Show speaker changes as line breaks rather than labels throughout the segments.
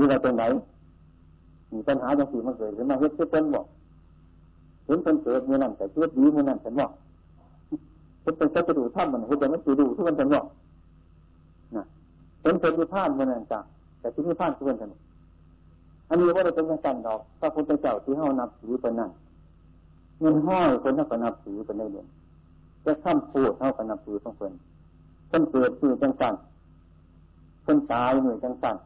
มีอะไรตรงไหนมีปัญหาอย่างสี่มันเกิดขึ้นมาเฮ็ดเฮ็ดเป็นบอกเห็นเป็นเกิดมือนั่นแต่เกิดดีมือนั่นฉันบอกเห็นเป็นจะดูท่ามันเห็นแต่ไม่ดูทุกคนฉันบอกนะเห็นเป็นมีท่านมือนั่นจ้ะแต่ที่มีท่านทุกคนฉันอันนี้ว่าเราเป็นกันดอกพระพุทธเจ้าที่เฮานับถือเป็นนั่นเงินห้อยคนเท่ากับนับถือเป็นได้เรียนจะข้ามพูดเท่ากับนับถือของคนคนเกิดคือจังสันคนตายเหนื่อยจังสัน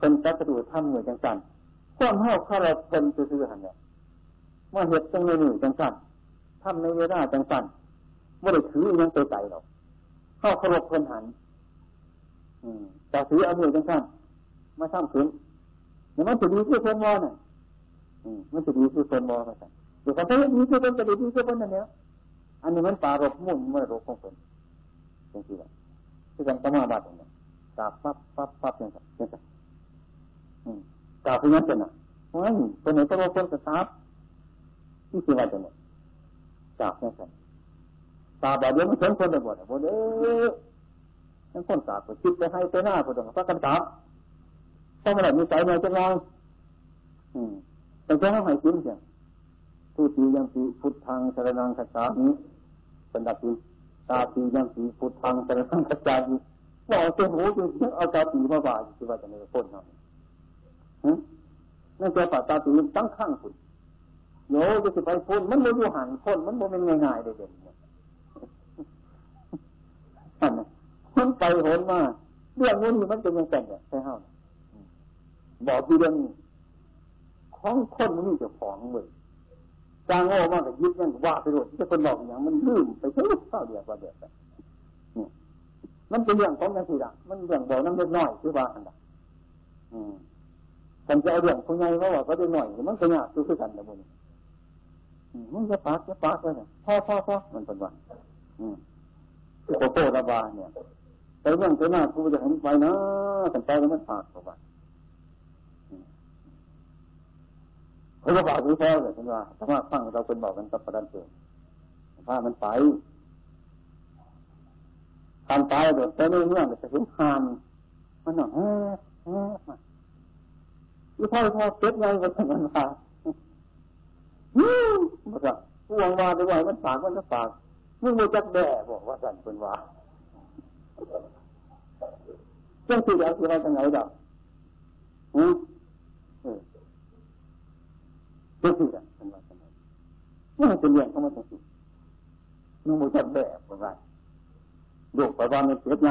คนจักระดูทำเหนื่อยจังสันความเฮาคารพเป็นซื่อๆหันเนี่ยเมื่อเหตุจังในหนื่อยจังสันทำในเวลาจังสันไม่ได้ถือยังตัวใจหรอกเข้าคารพคนหันอืมแต่ถือเอาเหนื่อยจังสันมาทำขึ้นเดี๋ยมันจะดีคือคนมอน่ะอืมมันจะดีคือคนมอมาสั่นเดี๋ยวเขาจะดีคือคนจะดีคือคนนั่นเนี่ยอันนี้มันปารบมุ่นเมื่อรบของคนจริงๆเลยที่กันสมาบัติเนี่ยกาบปั๊บปั๊บปั๊บอย่างไรอย่างไร กาบพยัญชนะเฮ้ยคนไหนต้องคนสตาร์ที่สิ่งอะไรเนี่ยกาบอย่างไรกาบแบบเดียวมันเห็นคนไปหมดหมดเอ๊ะนั่นคนกาบก็คิดไปให้ไปหน้าคนต่างก็กันกาบต้องมาแบบมีใจในจะลองอืมแต่แค่ให้กินเสียทุติยังปีพุทธังสรนังคัจฉามิเป็นดับปีตาปียังปีพุทธังสรนังคัจามิว่าเอาเส้นหูจริงๆเอาตาปีมาบ่าคิดว่าจะไม่พ้นเนาะ นั่นจะปาตาปีตั้งข้างคุณโยจะสิไปพ้นมันไม่อยู่หันพ้นมันบ่เป็นง่ายๆเด็ดๆเนี่ยมันไปโหนมาเรื่องนี้มันเป็นยังไงเนี่ยใช่ไหมบอกที่เรื่องของคนมันนี่จะของเลยจางโง่มากกับยึดยังว่าไปโดดจะคนบอกอย่างมันลืมไปเท่าเท่าเดียวว่าเดียวกันมันเป็นเรื่องของยังสี่ละมันเรื่องบอกน้ำเล็กน้อยคือว่าอันนั้นอืม ฉันจะเอาเรื่องคนใหญ่เขาบอกก็ได้หน่อยมันก็ยากคือกันนะบุญมันจะปากจะปากเลยพ่อพ่อพ่อมันเป็นวันอือโคโตระบาเนี่ยไปเรื่องไปหน้ากูจะเห็นไปนะแต่ไปแล้วมันปากเข้าไปเขาก็บอกรู้แท้เลยคุณว่าถ้าว่าฟังเราเป็นบอกกันกับประดันเสือว่ามันไปการตายเดี๋ยวแต่เรื่องเรื่องจะเห็นหานมันหน่อยแฮ่แฮ่มาอีพ่อพ่อเก็บไงก็ทำมันมาอืมบอกว่าผู้วังมาไปไหวมันปากมันจะปากมึงม่จักแด่บอกว่าสั่นเป็นว่าเจ้าสิ่งเดียวคืออะไรจังไงดอกอืมก็คือกันเป็นว่าเป็นมันเป็นเรื่องของมันจริงๆนุ่งมือจับแบบว่าลูกไปว่ามันเกิดไง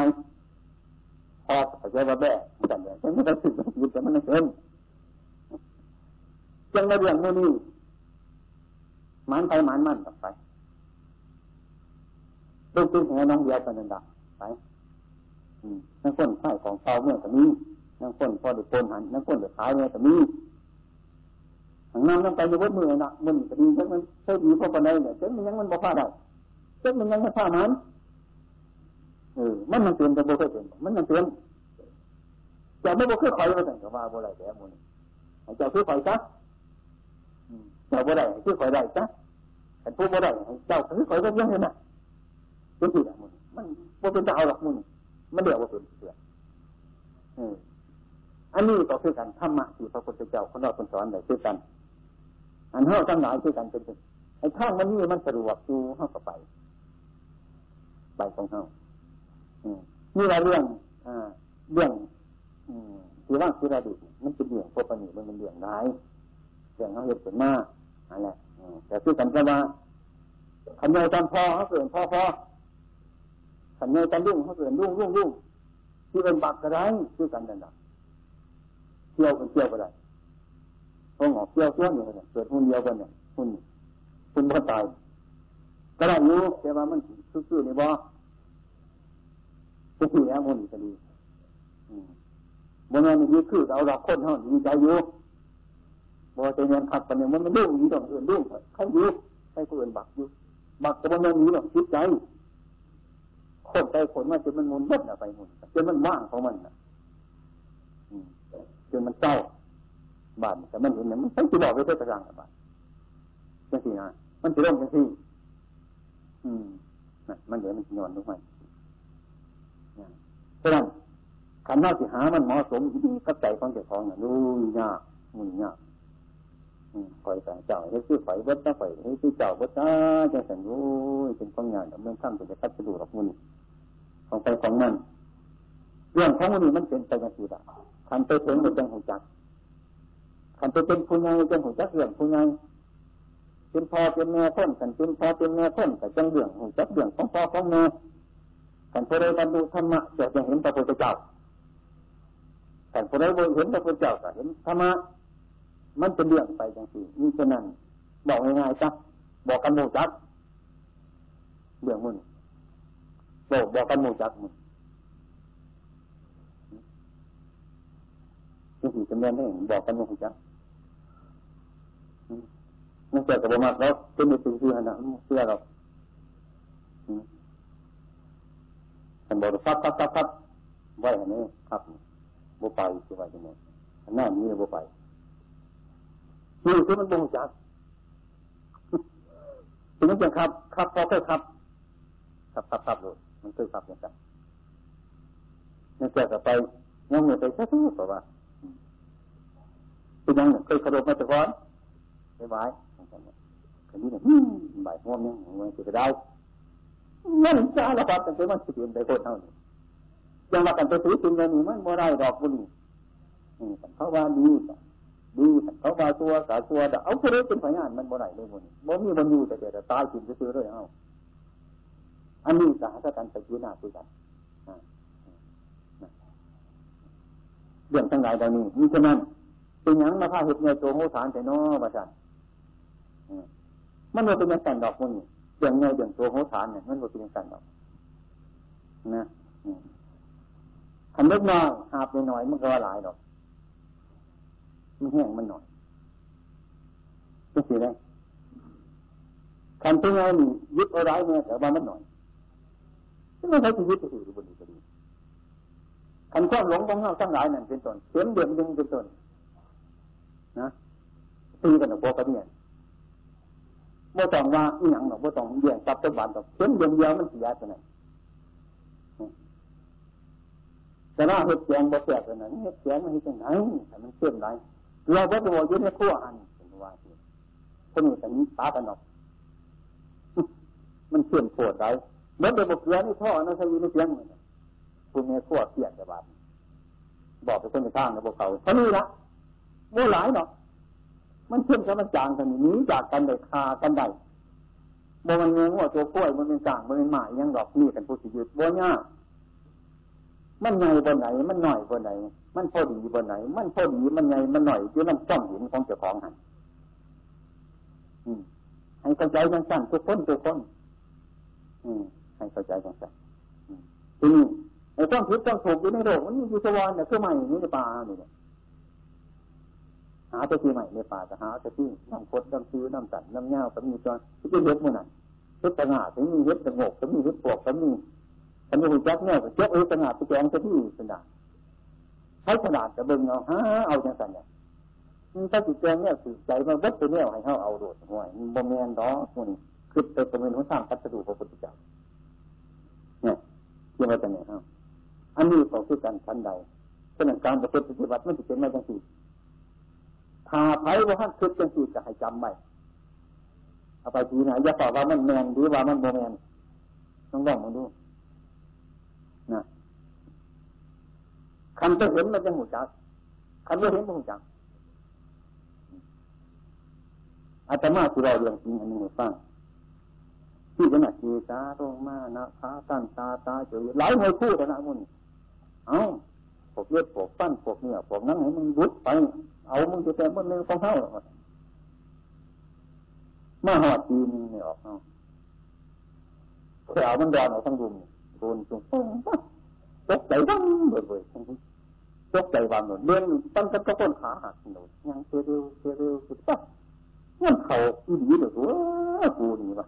พอเข้าใจว่าแบบจับแบบแต่ไม่ได้สึกยึดแต่มันไม่เป็น จังในเรื่องนี้มันไปมันมันไปลูกตุ้งแหน้องเดียวกันนั่นแหละไปนั่งคนใส่ของเตาเมื่อต่นี้นั่งคนพอเดือดปนหันนั่งคนเดือดท้ายเมื่อต่นี้ทางนั้นต้องไปอยู่บนมือนะมันก็ดีจังมันเคยดีพอปานใดเนี่ยเจ้ามันยังมันบ่พลาดได้เจ้ามันยังไม่พลาดมันเออมันมันเตือนแต่บ่เคยเตือนมันมันเตือนจะไม่บ่เคยคอยมาตั้งแต่ว่าบ่ได้แต่หมันเจ้าคือคอยซะ จ้าบ่ได้คือคอยได้ซะแต่ผู้บ่ได้เจ้าคือคอยก็ยังเห็นนะเป็นที่ละมันมันบ่เป็นเจ้าหรอกมันมันเดี๋ยวบ่เป็นเสืออออันนี้ก็คือการธรรมะที่พระพุทธเจ้าคนเราคนสอนได้คือกัน อันเท่าทั้งหลายคือกันเป็นไอ้ข้างมันนี่มันสะดวกดูเข้ากับไปไปของเท่านี่เราเรื่องอ่าเรื่องที่ว่างที่เราดูมันเป็นเรื่องพวกปนิมันเป็นเรื่องร้ายเรื่องเขาเหตุผลมาก อะไรแหละแต่ที่กันก็ว่าขันเงยตอนพอเขาเกิดพอพอขันเงยตอนรุ่งเขาเกิดรุ่งรุ่งรุ่งที่เป็นบักกระไรคือกันนั่นแหละเที่ยวเป็นเที่ยวก็ได้เขาหงอกเที่ยวเที่ยวอยู่เนี่ยเกิดหุ่นเดียวกันเนี่ยหุ่นหุ่นบ่ตายก็ได้รู้แต่ว่ามันซื่อๆในบ่ก็คือแล้วมันก็ดีบนนั้นมีคือเอาเราคนเท่าดีใจอยู่ บ่ใจเงินขัดกันเนี่ยมันไม่ดุ้งอยู่ต้องอื่นดุ้งเขาอยู่ให้คนอื่นบักอยู่บักแต่บนนั้นมีหรอกคิดใจคนใจคนมันจะมันมุนบดอะไปมุนจนมันว่างของมันอะจนมันเศร้าบาดแต่มันเห็นเนี่ยมันใช้จีบอกไว้เพื่อกลางบาดจังสี่นะมันจะร่มจังสี่อืมนะมันเดี๋ยวมันย้อนลงไปเพราะนั้นขันน้าสิหามันเหมาะสมดีกับใจของเจ้าของน่ะนู่นยากมุ่นยาก คอยแต่เจ้าให้ซื้อไฟวัดจ้าไฟให้ซื้อเจ้าวัดจ้าจะสันรู้เป็นของงานเมื่อข้ามเป็นจะคัดสะดวกมุ่นของไปของนั่นเรื่องของมันนี่มันเป็นไปอย่างที่ละขันไปถึงมันจังหูจักขันไปเป็นผู้ใหญ่จังหูจักเรื่องผู้ใหญ่เป็นพ่อเป็นแม่คนขันเป็นพ่อเป็นแม่คนแต่จังเรื่องหูจักเรื่องของพ่อของแม่ขันพอได้บรรลุธรรมะจะเห็นพระพุทธเจ้าขันพอได้เห็นพระพุทธเจ้าก็เห็นธรรมะ มันเป็นเรื่องไปจังสี่นี่ฉะนั้นบอกง่ายๆจ้ะบอกกันหมู่จักเรื่องมึงบอกบอกกันหมู่จักมึงที่สี่จำเนียนได้บอกกันหมู่จักมันเกิดกับมาแล้วเป็นในสิ่งที่ขนาดเชื่อเราฉันบอกฟับฟับฟับฟับไว้อันนี้ครับบุไปคือว่าจังไงหน้านี้บุไป นี่คือมันบ่งจักถึงมันจะขับขับพอเคยขับขับขับขับเลยมันเคยขับอย่างนั้นนี่แกก็ไปยังไม่ไปแค่ทุกตัวว่าคือยังเคยขรบมาแต่ก่อนไปไว้คันนี้เนี่ยบ่ายห่วงยังมันจะได้เงินจ้าละบาทแต่มันสิบเปลี่ยนไปโคตรเท่านี้ยังว่ากันไปถือจริงเลยนี่มันบ่ได้ดอกบุญนี่เขาว่าดี ดีเขาว่าตัวสาตัวแต่เอาเรื่เป็นพยานมันบ่ได้เลยบุญบ่มีมันอยู่แต่แต่ตายกินซื้อเลยเอาอันนี้สาธกันไปยืนหน้าคุยกันเรื่องทั้งหลายเหล่านี้มีฉะนั้นเป็นอย่างมาพาเหตุในตัวโมฐานแต่นอประชันมันว่าเป็นย่งสั่นดอกมันอย่างไงอย่างตัวโมฐานเนี่ยมันว่าเป็นย่งสั่นดอกนะคันเล็กน้อยหาบหน่อยมันก็ว่าหลายดอก มันแห้งมันหน่อยก็สิได้คันเป็นไงนี่ยึดเอาไว้เนี่ยแต่ว่ามันหน่อยไม่ใช่ชีวิตอื่บนนี้ก็ดีคันความหลงของเราทั้งหลายนั่นเป็นต้นเข็มเดียวยังเป็นต้นนะตีกันกับพวกกันเนี่ยบ่ต้องว่าอีหยังหรอกบ่ต้องเดี่ยงจับตัวบานหรอกเข็มเดียวเดียวมันเสียตัวไหนแต่ว่าเห็ดแกงบ่แก่ตัวนั้นเห็ดแกงมันเห็ดยังไงแต่มันเข้มไร เราบ่ตัวยืนในขั้วอันเป็นว่าคนนี้แต่นี้ตากันหรอกมันเข้มปวดไรเมื่อเด็กบอกเกลือนี่ท่อนั่นใช่ยืนเสียงมันคุณเมียขั้วเปลี่ยนจะบาดบอกไปคนในข้างนะพวกเขาเท่านี้ละโม่หลายเนาะมันเข้มกับมันจางกันนี้จากกันได้คากันได้โมมันเงี้ยว่าตัวกล้วยมันเป็นจางมันเป็นหมายยังดอกนี่กันผู้สิยืดบญ่า มันใหญ่บนไหน มันหน่อยบนไหน มันพอดีบนไหน มันพอดีมันใหญ่มันหน่อยอยู่นั่นจ้องหินของเจ้าของหันให้เข้าใจจังสั้นทุกคนทุกคนให้เข้าใจจังสั้นทีนี้ไอ้ต้องผิดต้องถูกอยู่ในโลกมันอยู่สวรรค์เนี่ยคือใหม่นี่ในป่าเนี่ยหาตัวที่ใหม่ในป่าจะหาตัวที่น้ำคดน้ำซื้อน้ำสั่นน้ำเงาก็มีตัวที่เป็นเฮ็ดมันนั่นเฮ็ดตะหงาถึงมีเฮ็ดตะงกถึงมีเฮ็ดปวกถึงมี อันนี้หุ่นจักเนี่ยเจ็บเอ้ตะหงาไปแกงตัวที่สนาดใช้ขนาดจะเบิ่งเอาฮะเอาจังสันเนี่ยถ้าจิตแจงเนี่ยสืบใจมันวัดตัวเนี่ยให้เขาเอาโดดห่วยบ่แมนดอกมันคือเป็นเป็นหัวสร้างพัสดุพระพุทธเจ้าเนี่ยที่มาจากไหนครับอันนี้ก็คือการชั้นใดฉะนั้นการประพฤติปฏิบัติมันจะเป็นมาจังสี่ถ้าไผ่ว่าท่านคิดจังสี่จะให้จำไว้เอาไปทีนะอย่าตอบว่ามันแมนหรือว่ามันโมแมนต้องลองมาดูนะ คันจะเห็นมันจะหูจักคันไม่เห็นมันหูจักอาตมาที่เราเรื่องจริงอันนี้ให้ฟังที่ขนาดจีตาตรงมานะขาตั้นตาตาเฉยหลายหน่วยคู่แต่ละมุนเอ้าพวกเลือดพวกปั้นพวกเนื้อพวกนั้นให้มึงบุดไป เอามึงจะแต่เมื่อนึงของเขามาหอดจีนนี่ออกเอาะแขวมันดอนออกทั้งดุมโดนตรง ตกใจวังเบื่อๆตกใจวังหนุนเดินตั้งกันก็ต้นขาหักหนุนยังเร็วเร็วสุดปั๊บมันเขาอีดีเลยว่ากูนี่วะ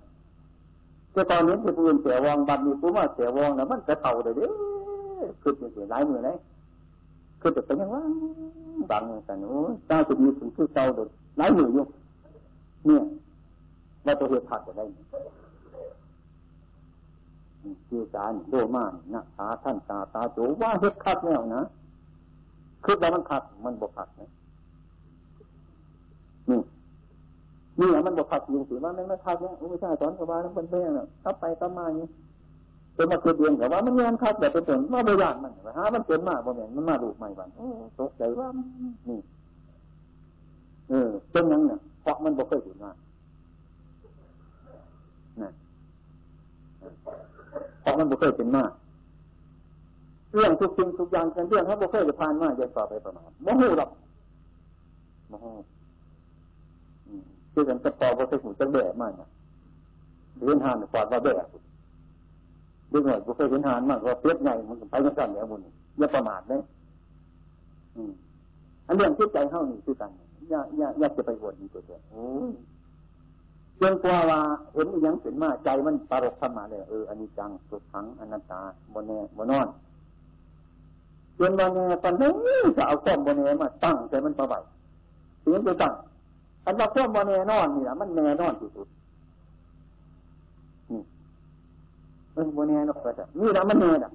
แต่ตอนนี้ที่ปืนเสียวองบัดนี้กูว่าเสียวองนะมันจะเข่าเลยเด้คือเป็นเสียหลายมือเลยคือจะเป็นยังว่าบังกันโอ้เจ้าจะมีสิ่งที่เจ้าเด็ดหลายมืออยู่เนี่ยว่าตัวเหตุผัดจะได้ คือสารโดมานนะตาท่านตาตาโจว่าเฮ็ดคักแนวนะคือแล้วมันคักมันบกคักนะนี่นี่มันบกคักยิงสิว่ามันไม่คักเนี่ยอุปชาสอนกับว่ามันเป็นเนี่ยเข้าไปก็มาอย่างนี้เป็นมาคือเดียนกับว่ามันงานคักแบบเป็นเป็นว่าบริยานมันฮะมันเป็นมากบ่เหม็นมันมาดูใหม่วันตกใจว่านี่เออเป็นยังเนี่ยเพราะมันบกเคยถึงมานะ เพราะมันบุเคยเป็นมากเรื่องทุกสิ่งทุกอย่างเป็นเรื่องเขาบุเคยจะผ่านมากจะต่อไปประมาณโมโหหรอกโมโหคือกันกระปอบุเคยหูจะแบะมากนะเห็นหานกวาดว่าแบะดึงหน่อยบุเคยเห็นหานมากว่าเปียกไงมันไปยังสั่นแล้วบุญอย่าประมาทเลยอันเรื่องที่ใจเข้านี่คือกันอย่าอย่าอย่าจะไปวนอีกตัวเดียวโอ้ จนกว่าว่าเห็นอยังเป็นมาใจมันปรกเข้ามาเลยเอออันนี้จังสุดทั้งอนัตตาบนเนบนนอนจนบนเนตอนนี้จะเอาข้อมบนเนมาตั้งใจมันประบัดเสียงไปตั้งอันว่าข้อมบนเนนอนนี่แหละมันแน่นอนที่สุดนี่มันบนเนนอกไปแต่นี่แหละมันแน่น่ะ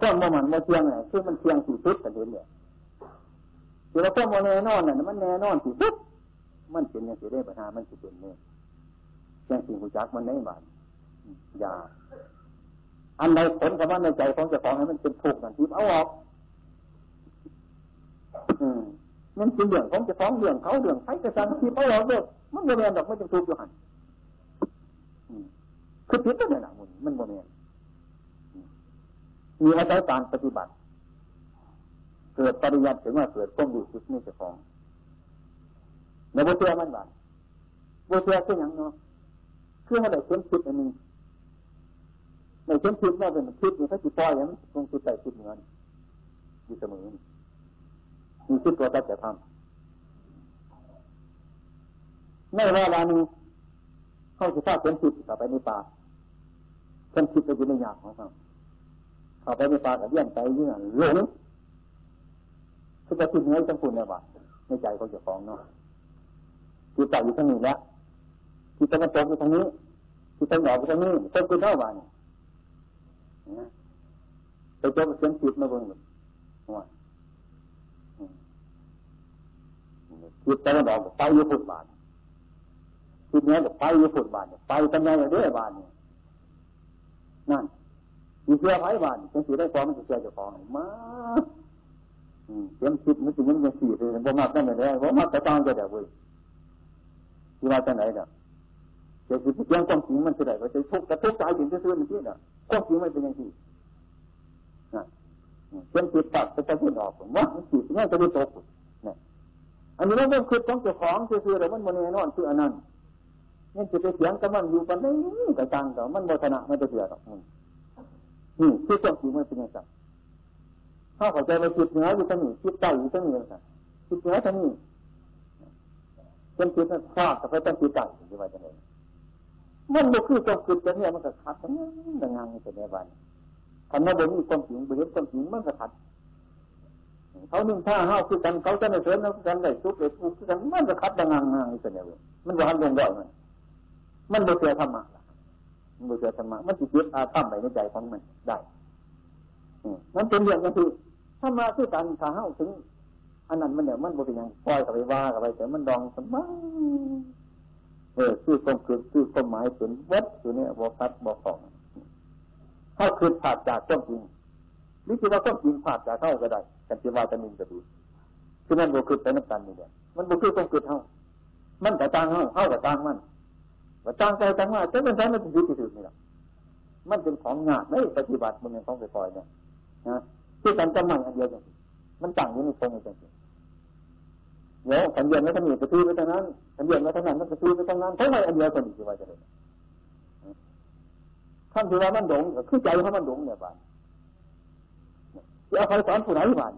ข้อมมันมเทียงไงคือมันเทียงที่สุดแต่เห็นเนี่ย คือเราต้องมาแน่นอนน่ะมันแน่นอนสิปุ๊บมันเป็นอย่างสิได้ปัญหามันสิเป็นเนี่ยแจ้งสิ่งหูจักมันได้บ้านอย่าอันใดผลกับมันในใจของเจ้าของให้มันเป็นทุกข์นั่นทิพเอาออกอืมมันเป็นเรื่องของเจ้าของเรื่องเขาเรื่องใครกระสันทิพเอาออกเด็กมันโมเมนดอกไม่จะทุกข์อยู่หันคือผิดก็ได้ละมันมันโมเมนมีอาศัยการปฏิบัติ เกิดปริยัติถึงว่าเกิดก้มดูจิตนี่จะของในบทเรียนมันว่าบทเรียนคืออย่างเนาะคือให้ได้เข็มคิดอันนึงในเข็มคิดว่าเป็นคิดนี่เขาจิตปล่อยอย่างคงคิดใจคิดเหมือนอยู่เสมอมีคิดตัวแต่จะทำในเวลานี้เขาจะทราบเข็มคิดต่อไปในป่าเข็มคิดไปอยู่ในยาของเขาเข้าไปในป่ากับเยี่ยมไปเยื่อหลง คือจะคิดเนื้อจังคุณเนี่ยว่าในใจเขาจะฟ้องเนาะคือใจอยู่ทางนี้แล้วคือตะวันตกอยู่ทางนี้คือตะวันออกอยู่ทางนี้คนคือเท่าวันไปเจอเสียงจิตมาเบิ่งว่าจิตตะวันออกไปอยู่ฟุตบาทจิตเนี้ยไปอยู่ฟุตบาทไปกันยังไงเด้อบานเนี่ยนั่นมีเชื่อไพ่บานจังสีได้ฟ้องมันจะเชื่อจะฟ้องมา เตรียมคิดมันจะยังยังสี่เลยบ่มากนั่นเลยบ่มากแต่ตางจะได้เว้ยที่ว่าจะไหนเนาะจะคิดเรื่องความจริงมันจะได้ว่าจะทุกข์แต่ทุกข์ใจถึงจะซื้อมันที่เนาะความจริงมันเป็นอย่างที่นะเตรียมคิดตัดจะจะพูดออกผมว่ามันคิดเนี่ยจะได้ตกเนี่ยอันนี้มันเป็นคิดของเจ้าของซื้อๆแต่มันโมเนนอนคืออันนั้นนี่จะไปเสียงกับมันอยู่กันได้แต่จังแต่มันโมชนะมันจะเสียหรอกมึงนี่คือความจริงมันเป็นอย่างไร ถ้าเข้าใจว่าจิตเหนืออยู่ตรงนี้จิตใต้อยู่ตรงนี้ค่ะจิตเหนือตรงนี้เป็นจิตนั้นคลาดแต่เป็นจิตใต้ที่ว่าจะไหนมันบ่คือความคิดจะเนี่ยมันก็ขัดทั้งนั้นดังงานในแต่ในวันคันว่าบ่มีความจริงบ่เห็นความจริงมันก็ขัดเขานึ่งท่าห้าวคือกันเขาจะในเสริมแล้วกันได้ทุกข์ได้ทุกข์กันมันก็ขัดดังงานงานในแต่ในวันมันว่าลงได้มันมันบ่เสียธรรมะมันบ่เสียธรรมะมันจิตยึดอาตั้มไปในใจของมันได้มันเป็นเรื่องกันที่ ถ้ามาคือการถ้าเฮาถึงอันนั้นมันเนี่ยมันบริยังปล่อยกับไปว่ากับไปแต่มันดองสมังเออคือความคือคือความหมายเป็นวัดอยู่เนี่ยบอกคัดบอกของถ้าคือผ่าจากความจริงนี่คือว่าความจริงผ่าจากเท่าก็ได้กันที่ว่าจะมีก็ดีคือมันบุคือไปนักการนี่เนี่ยมันบุคือความคือเท่ามันแต่ต่างเท่าเท่ากับต่างมันว่าต่างใจต่างว่าจะเป็นใจมันเป็นยุติธรรมนี่แหละมันเป็นของงานไม่ปฏิบัติมันเป็นของไปปล่อยเนี่ยนะ ที่กันจะใหม่อันเดียวกันมันต่างอยู่ในตรงนี้จริงเดี๋ยวขันเย็นไม่ต้องมีไปซื้อไปตรงนั้นขันเย็นไม่ต้องนั้นมันไปซื้อไปตรงนั้นทั้งหมดอันเดียวกันอีกว่าจะเลยท่านที่ว่ามันหลงคือใจเขามันหลงเนี่ยบ้านจะเอาใครสอนผู้ไหนบ้าน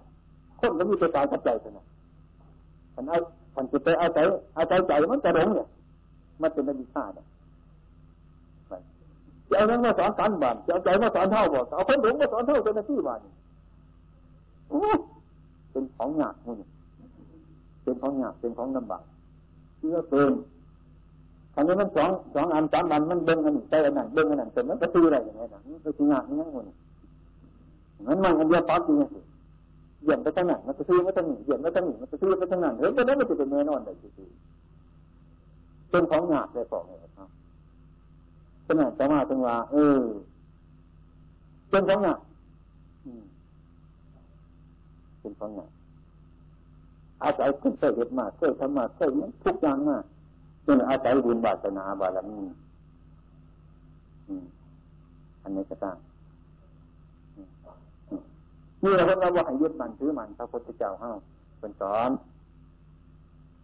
คนก็มีแตัวตายกับใจเท่านั้นขันเอาขันจิตไปเอาใจเอาใจใจมันจะหลงเนี่ย มันเป็นอวิชชาเนี่ยจะเอาเรื่องมาสอนกันบ้านจะเอาใจมาสอนเท่าบ่เอาคนหลงมาสอนเท่าเป็นหน้าที่บ้าน เป็นของหยาบนี่เป็นของหยาบเป็นของลำบากเชื่อเกินอันนี้มันสองสองอันสามอันมันเบิ้งอันหนี้ใจอันหนั้นเบิ้งอันหนั้นเป็นมันก็ซื้ออะไรอย่างเงี้ยนะมันก็ซื้องานนี่ทั้งหมดมันมันอันเดียวปั๊บจริงๆเหยียบไปทั้งนั้นมันก็ซื้อไปทั้งนี้เหยียบไปทั้งนี้มันก็ซื้อไปทั้งนั้นเฮ้ยแต่นั้นมันจะเป็นแน่นอนเลยจริงๆเป็นของหยาบเลยบอกเลยครับขนาดจะมาจังว่าเออเป็นของหยาบ เป็นของหยาบอาศัยคุณเคยเห็นมาเคยทำมาเคยทุกอย่างมาจนอาศัยบุญบาสนาบารมีอันนี้ก็ตั้งนี่เราเราว่าให้ยึดมันถือมันพระพุทธเจ้าเฮาเป็นสอน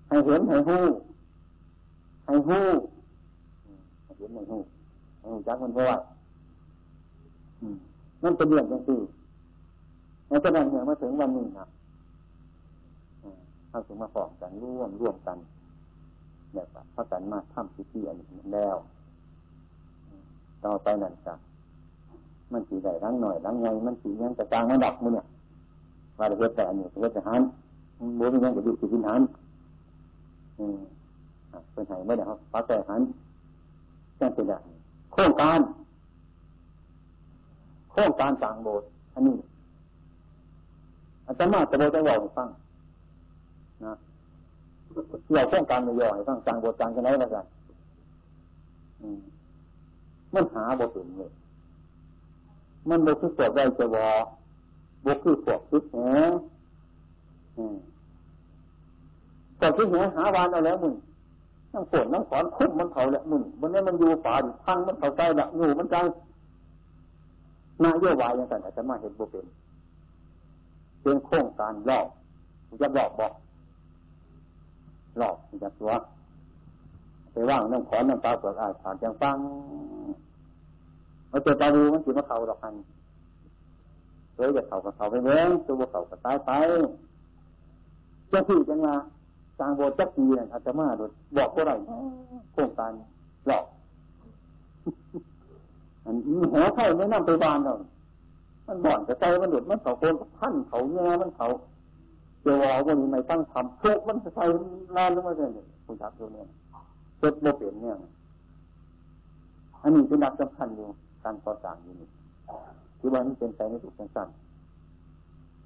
ให้เห็นให้หู้ให้หู้ให้เห็นให้หู้ให้หู้จักมันเพราะว่านั่นเป็นเรื่องจังซี่ ในขณะเนี่ยมาถึงวันนี้นะเข้าถึงมาฟองกันร่วมร่วมกันเนี่ยพระกันมาทำพิธีอันนี้แล้วต่อไปนั่นจ้ะมันสีใดรังหน่อยรังไงมันสียังกระจางมันดับมันเนี่ยว่าเฮ็ดแต่อันนี้เฮ็ดแต่หันบัวมียังกระดูกสีกินหันอืมเป็นไห้ไม่ได้ครับปักแต่หันจ้งเป็นอย่างโครงการ โครงการสร้างโบสถ์อันนี้ อาจารมาจะโบสถ์จะบอกให้ฟังนะเราโครงการม่ย่อให้ฟังสร้างบสถ์สร้างกันไหนละกันมันหาโบสถ์เลยมันบกคือพวกได้จะวอบกคือพวกคิดแหพวกคิดแหหาวานเอาแล้วมึงนั่งฝนนั่งขอนคุ้มมันเขาแล้วมึงวันนี้มันอยู่ป่าพังมันเขาใจละหนูมันใจนายโยวายยังไงอาจจะมาเห็นบุเป็น เป็นโครงการหลอกจะหลอกบอกหลอกจะตัวไปว่างนั่งขอนนั่งตาเปลือกอาผ่านจังฟังเอาเจตาดูมันสิมาเขาดอกกันเฮ้ยจะเขากับเขาไปเลี้ยงตัวเขากับตายไปจะที่จังมาสร้างโบสถ์จักรีเนี่ยอาจจะมาโดยบอกว่าไรโครงการหลอกอันหัวไข่ไม่นั่งไปบานหรอก มันบ่อนจะใจมันหลุดมันเขาโคนพันเขาแง่มันเขาเจ้าวอวันนี้ไม่ตั้งทำทุกมันจะใส่ลานลงมาเลยคุณจักตัวเนี่ยเจ็บโมเปลี่ยนเนี่ยอันนี้เป็นดักสำคัญอยู่การก่อสร้างอยู่นี่ที่ว่ามันเป็นไปไม่ถูกสั้น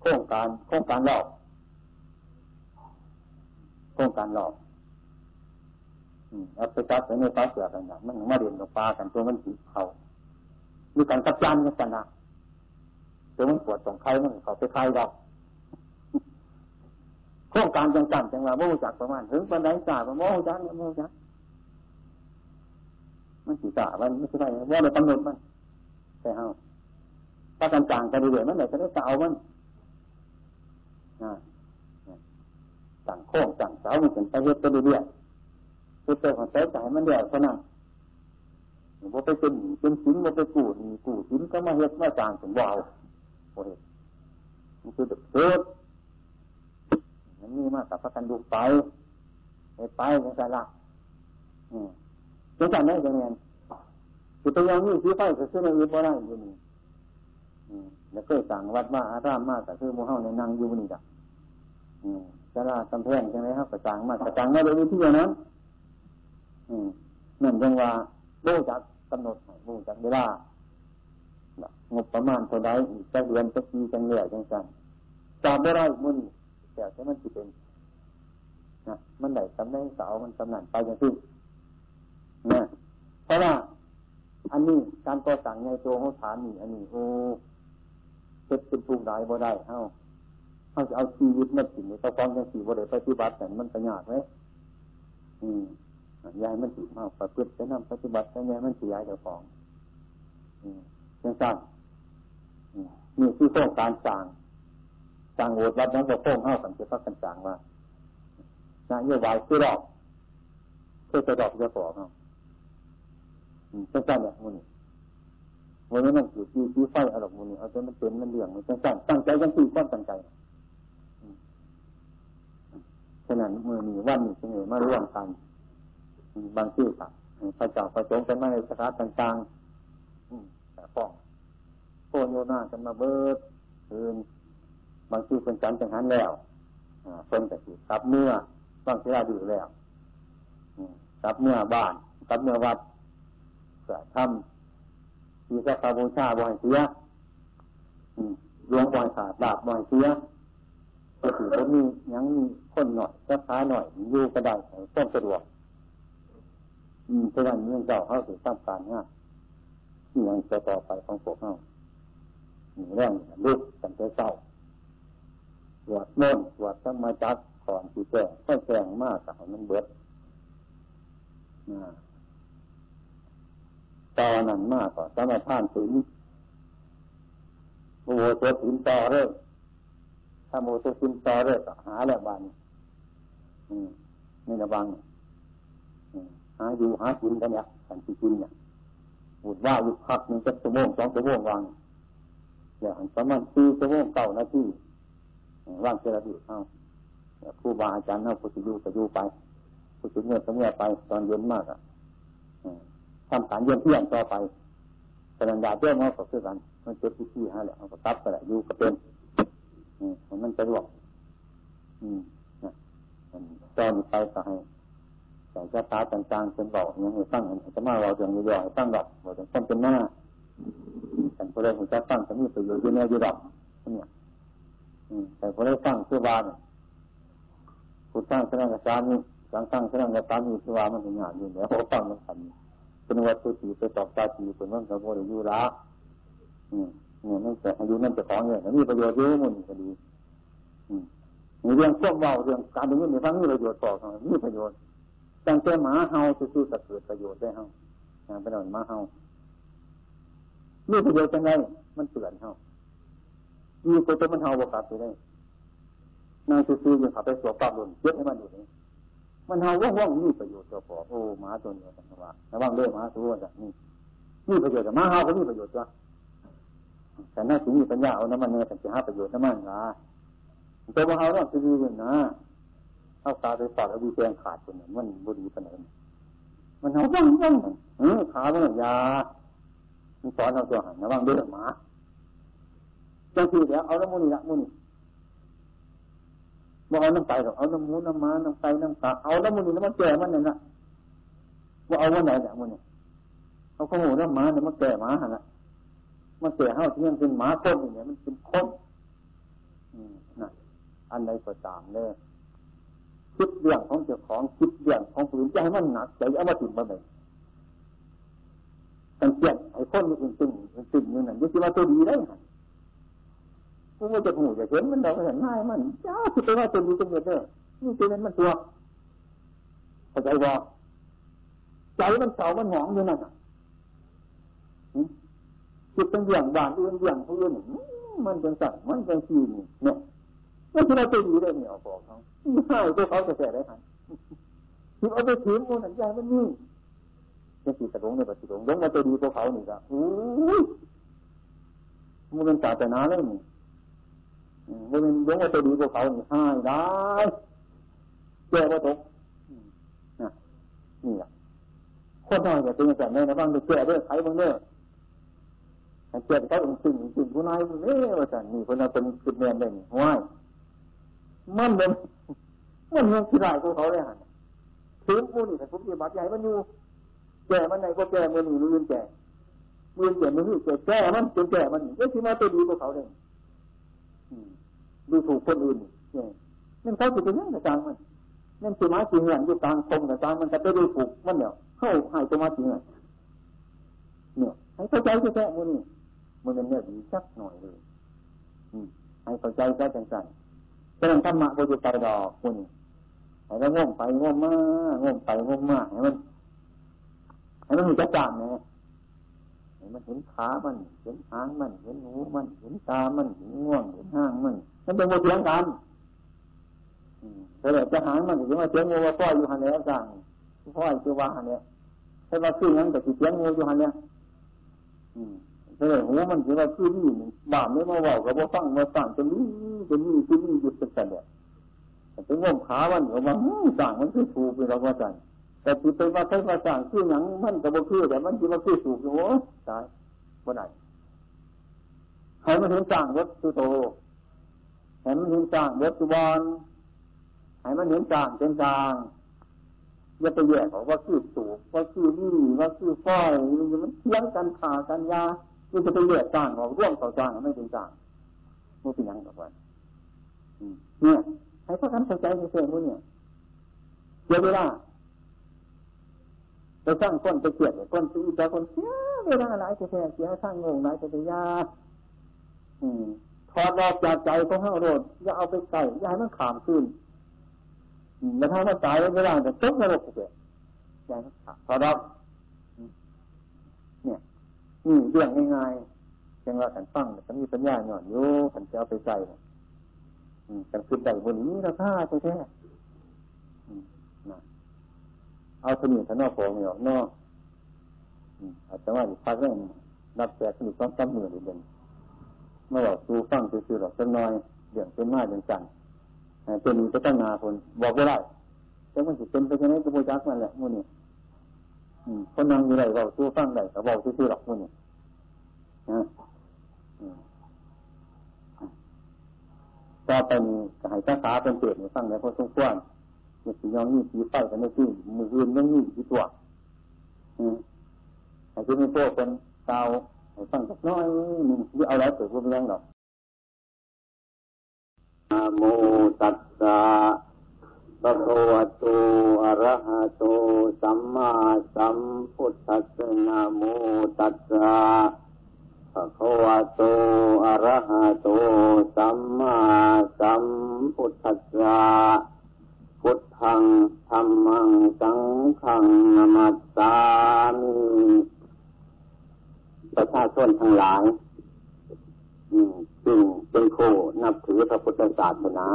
โครงการโครงการหลอกโครงการหลอกเอาไปตัดไปในฟ้าเสือกันนะมันมาเรียนกับปลากันตัวมันสีเขามีการกับจันกันนะ ตัวมันปวดตรงไข่มันเขาไปไข่ดอกโครงการจังจันจังว่าโมจักประมาณถึงปันไดจ่าประโมจักโมจักมันสีจ่ามันไม่ใช่ไว่าเรากำหนดมันแต่เอาถ้ากันจางกันเรื่อยมันไหนจะได้เสามันสั่งโค้งสั่งเสามันเป็นไปเรื่อยเรื่อยคือตัวของใจใจมันเดียวเท่านั้นว่าไปเป็นเป็นสินว่าไปกูนี่กูสินก็มาเฮ็ดมาจางถึงวาว โอ้มันคือเด็กเกิดมันมีมากกับพระกันดูไปไปไปยังไงล่ะอืมจังจังได้ยังไงจิตยังนี่ที่ไฟก็คือในอื่นบ่ได้อยู่นี่อืมแล้วก็สั่งวัดว่าอารามมากแต่คือมูเฮาในนางอยู่นี่จ้ะจะลาระกำแพงใช่ไหมครับกระจังมากกระจังไม่ได้วิธีนั้นอืมนั่นจังว่าบูจักกำหนดบูจักเวลา งบประมาณเท่าใดจะเดือนจะปีจังเหลี่ยจังจังจำไม่ได้มุ่นแต่จะมันจะเป็นนะมันไหนตำแหน่งสาวมันตำแหน่งไปอย่างที่นะเพราะว่าอันนี้การก่อสร้างในตัวเขาฐานนี่อันนี้โอ้เพ็เป็นปูได้บ่ได้เอ้าเขาจะเอาชีวิตมาถึงในตะกองยังสี่บ่ได้ปฏิบัติแต่มันปัญญาไหมอืมยายมันสิมากประพฤติจะนำปฏิบัติแต่ยายมันเสียเจ้าของ อืม ยังสร้างนี่คือโครงการสร้างสร้างโอดวัดนั้นก็โค้งเข้ากันจะพักกันสร้างว่านโยบายคือรอบเพื่อจะดอกจะบอเนาะจังจังเนี่ยมันวันนี้มันอยู่ที่ที่ไฟอารมณ์มันเอาจนมันเป็นมันเรื่องมันจังจังตั้งใจจังที่ก้อนตั้งใจฉะนั้นมือมีวันนี้จึงเลยมาร่วมกันบางที่ค่ะพระเจ้าประสงค์กันมาในสถานต่างๆ ป้องโคนโยนากันมาเบิดคืนบางที่เป็นจันจังหันแล้วคนแต่สิครับเมื่อบางทีเราดูแล้วครับเมื่อบ้านกับเมื่อวัดเกิดทำที่สักการบูชาบ่อยเสียหลวงบ่อยขาดดาบบ่อยเสียก็ถือว่ามียังมีคนหน่อยก็ช้าหน่อยอยู่กระไดต้นสะดวกอืมเพราะนั้นเรื่องเจ้าเขาถือตั้งการง่ายที่ ยังจะต่อไปของพวกเขาหนีแรงลุกกันเจ้าตรวจโน่นตรวจสมาจักก่อนที่แจ้งก็แจ้งมากกับมันเบิดต่อนนั้นมากกว่าสมาทานถึงโอ้โหตัวถึงต่อเรื่องถ้าโมตัวถึงต่อเรื่อก็หาแล้วบานนี่ระวังหาอยู่หากินกันเนี่ยกันที่กินเนี่ย บุดว่าอยู่พักหนึ่งจะชั่วโมงสองชั่วโมงวางอย่างประมาณสี่ชั่วโมงเก้านาทีว่างเจริญเอาครูบาอาจารย์เอาพุทธิยูก็ยูไปพุทธิเมื่อเสมื่อไป ตอนเย็นมากอะทำการเยี่ยมเที่ยงต่อไปแสดงดาเจ้ามาก็คือกันมันเจ็บที่ที่ฮะแหละเอาก็ตับไปแหละอยู่ก็เป็นอืมมันจะรวกอืมนะตอนไปก็ให้ แต่จะตาต่างๆเป็นบอกอย่างนี้ตั้งจะมาเราเรื่องย่อยๆตั้งดอกเราจะตั้งเป็นหน้าแต่พอเราจะตั้งจะมีประโยชน์เยอะแยะเยอะดอกเนี่ยแต่พอได้ตั้งคือวาเนี่ยผู้ตั้งสร้างกับสามีหลังตั้งสร้างกับสามีคือว่ามันเป็นงานอยู่แล้วเขาตั้งมันทำเป็นวัตถุตีไปตอบตาตีเป็นวันสมบูรณ์อยู่ละเนี่ยนั่นแต่อายุนั่นจะของเนี่ยมีประโยชน์เยอะมันก็ดีอืมเรื่องพวกเบาเรื่องการเป็นยิ่งในฟังมีประโยชน์ต่อมีประโยชน์ ตั้งแต่หมาเฮาสู้ๆกับเกิดประโยชน์ได้เฮาอย่างเป็นหนอยหมาเฮามีประโยชน์ยังไงมันเตือนเฮามีคนจะมันเฮาบวกกับไปได้นางซื้อๆอยู่ขับไปสวมปรับลนเยอะให้มันอยู่นี่มันเฮาว่องๆมีประโยชน์ตัวพอโอ้หมาตัวนี้กันว่าระวังเรื่องหมาตัวจากนี่มีประโยชน์แต่มาเฮาก็มีประโยชน์จ้ะแต่น่าถึงมีปัญญาเอาน้ำมันเนี่ยแต่จะหาประโยชน์น้ำมันนะแต่ว่าเฮาต้องซื้อๆนะ เอาตาไปปอดเอาดีแกงขาดคนนั้นมันบุรีปนนั้นมันเอาบ้างบ้างเออขามันยามันสอนเราตัวหันระวังเรื่องหมาจังทีเดี๋ยวเอาน้ำมูนี่ละมูนี่บ่เอาน้ำไก่หรอกเอาน้ำมูน้ำม้าน้ำไก่น้ำปลาเอาน้ำมูนี่น้ำมันแก่มันเนี่ยนะว่าเอาวันไหนเนี่ยมูนี่เอาข้าวหมูน้ำม้าเนี่ยมันแก่หมาหันละมันแก่เท่าที่ยังเป็นหมาคนเนี่ยมันเป็นคนอืมนะอันใดก็ตามเลย คิดเรื่องของเจ้าของคิดเรื่องของผู้อื่นจะให้มันหนักใจเอามาถึงมาไหนตั้งเกียนไอ้คนอื่นตึงตึงนี่นั่นยิ่งว่าตัวดีได้ไงผู้ว่าจะหูจะเห็นมันเราเห็นง่ายมันจ้าคิดว่าตัวดีตัวเดียวเด้อนี่ตัวนั้นมันตัวเข้าใจบ่ใจมันเสามันหองอยู่นั่นคิดเป็นอย่างบานอื่นอย่างผู้อื่นมันเป็นสั่งมันเป็นซีนเนี่ย ไม่ใช่เราตัวดีได้เหนี่ยบอกเขาไม่ใช่เขาจะแก่ได้ทันคือเอาไปถือมันหนังใจมันนี่เป็นสีกระดงในปฏิดงยงมาตัวดีตัวเขาหนี่ก็โอ้ยมันเป็นศาสนาเลยนี่มันเป็นยังมาตัวดีตัวเขาหนี่ให้ได้เจ้าว่าตกนี่แหละคนน้อยจะเป็นแบบนี้นะบ้างไปแก่ด้วยใครบ้างเนี่ยแก่เขาองค์สิ่งสิ่งผู้นายเนี่ยว่าสันนี่คนนั้นเป็นจุดเนียนเลยนี่ห้วย มันเป็นมันยังที่ไรพวกเขาเลยฮะถึงผู้นี่แต่ผมจะบัดใหญ่มันอยู่แก่มันไหนก็แก่มันหนีมือแก่มือแก่มือแก่แก่มันจนแก่มันก็ที่มาตัวดีพวกเขาเลยดูถูกคนอื่นเนี่ยนั่นเขาจะเป็นยังไงกลางมันนั่นคือมาจริงอย่างอยู่กลางคงแต่กลางมันจะไปดูถูกมันเนี่ยเข้าหายตัวมาจริงเนี่ยให้เข้าใจแค่มันนี่มันเป็นเนี่ยดีสักหน่อยเลยให้เข้าใจแค่จังๆ ฉะนั้นธรรมะก็จะไปดอกคุณให้เราง่วงไปง่วงมากง่วงไปง่วงมากให้มันให้มันมีกระจ่างนี่ยให้มันเห็นขามัน เห็นหางมัน เห็นหูมัน เห็นตามัน เห็นง่วง เห็นห้างมันมันเป็นโมเสียงกันแต่จะหางมันถึงว่าเสียงงูว่าพ่ออยู่หันเนี่ยสั่งพ่ออยู่ว่าหันเนี่ยถ้าว่าขึ้นนั้นแต่เสียงงูอยู่หันเนี่ย เออหูมันถือว่าคือนี่บาปไม่มาว่ากับว่าฟังมาสั่งจะนี่จะนี่จะนี่หยุดเป็นเนี่ยแต่ถึงว่าขามันเขาว่าสั่งมันคือถูกไปเราก็สั่งแต่ที่เป็นว่าใช้ภาษาคือหนังมันกับว่าคือแต่มันคือว่าคือถูกโอ้ตายบ่ได้ให้มันเห็นสั่งวัตถุโตให้มันเห็นสั่งวัตถุบอลให้มันเห็นสั่งเป็นกลางอย่าไปแยกออกว่าคือสูบว่าคือนี่ว่าคือฝ้อยมันเทียงกันขากันยา มันจะไปแยกจ้างออกร่วมต่อจ้างไม่เป็นจ้างมันเป็นยังกับว่าเนี่ยให้พระกันเข้าใจในเรื่องนี้เนี่ยเสียวเวลาไปสร้างคนไปเกลียดคนตีแต่คนเสียเวลาหลายแท้เสียสร้างงงหลายแต่ยาอืมถอดออกจากใจของข้าโรดอย่าเอาไปใส่อย่าให้มันขามขึ้นแล้วถ้ามันตายเวลาจะตกนรกเสียอย่าให้มันถอดออก นี่เรื่องง่ายๆยังว่ากันฟังแต่มีปัญญาหน่อยโย่กันจะเอาไปใส่กันคือใส่บนนี้ราคาแท้ๆเอาสนิทนอกโผล่ไม่ออกนอกอาจจะว่าพักเรื่องนับแจกสนุกต้องจำมือเด่นเมื่อว่าดูฟังซื่อๆหรอกสักน้อยเรื่องเป็นมาอย่างจังเป็นก็ตั้งนาคนบอกไม่ได้แต่มันจะเป็นไปยังไงก็บูจักมันแหละมุ่นี่ คนนั่งอยู่ไหนเราดูฟังได้แต่บอกซื่อๆหรอกมุ่นี่นะต่อไปนี้ให้ภาษาเป็นเปลี่ยนฟังในพอสมควรมีสียองนี่สีไฟกันไม่ที่มืออื่นยังนี่สีตัวอืมให้ที่มีพวกเป็นเตาฟังสักน้อยนึงเอาแล้วเกิดว่าไม่ยังหรอก
นะโมตัสสะ ภะควะโตอะระหะโต สัมมาสัมพุทธัสสะนะโมตัสสะภะควะโตอะระหะโต สัมมาสัมพุทธัสสะพุทธังธรรมัง สังฆังนามัสสามิประชาชนทั้งหลายจึงเป็นผู้นับถือพระพุทธศาสนา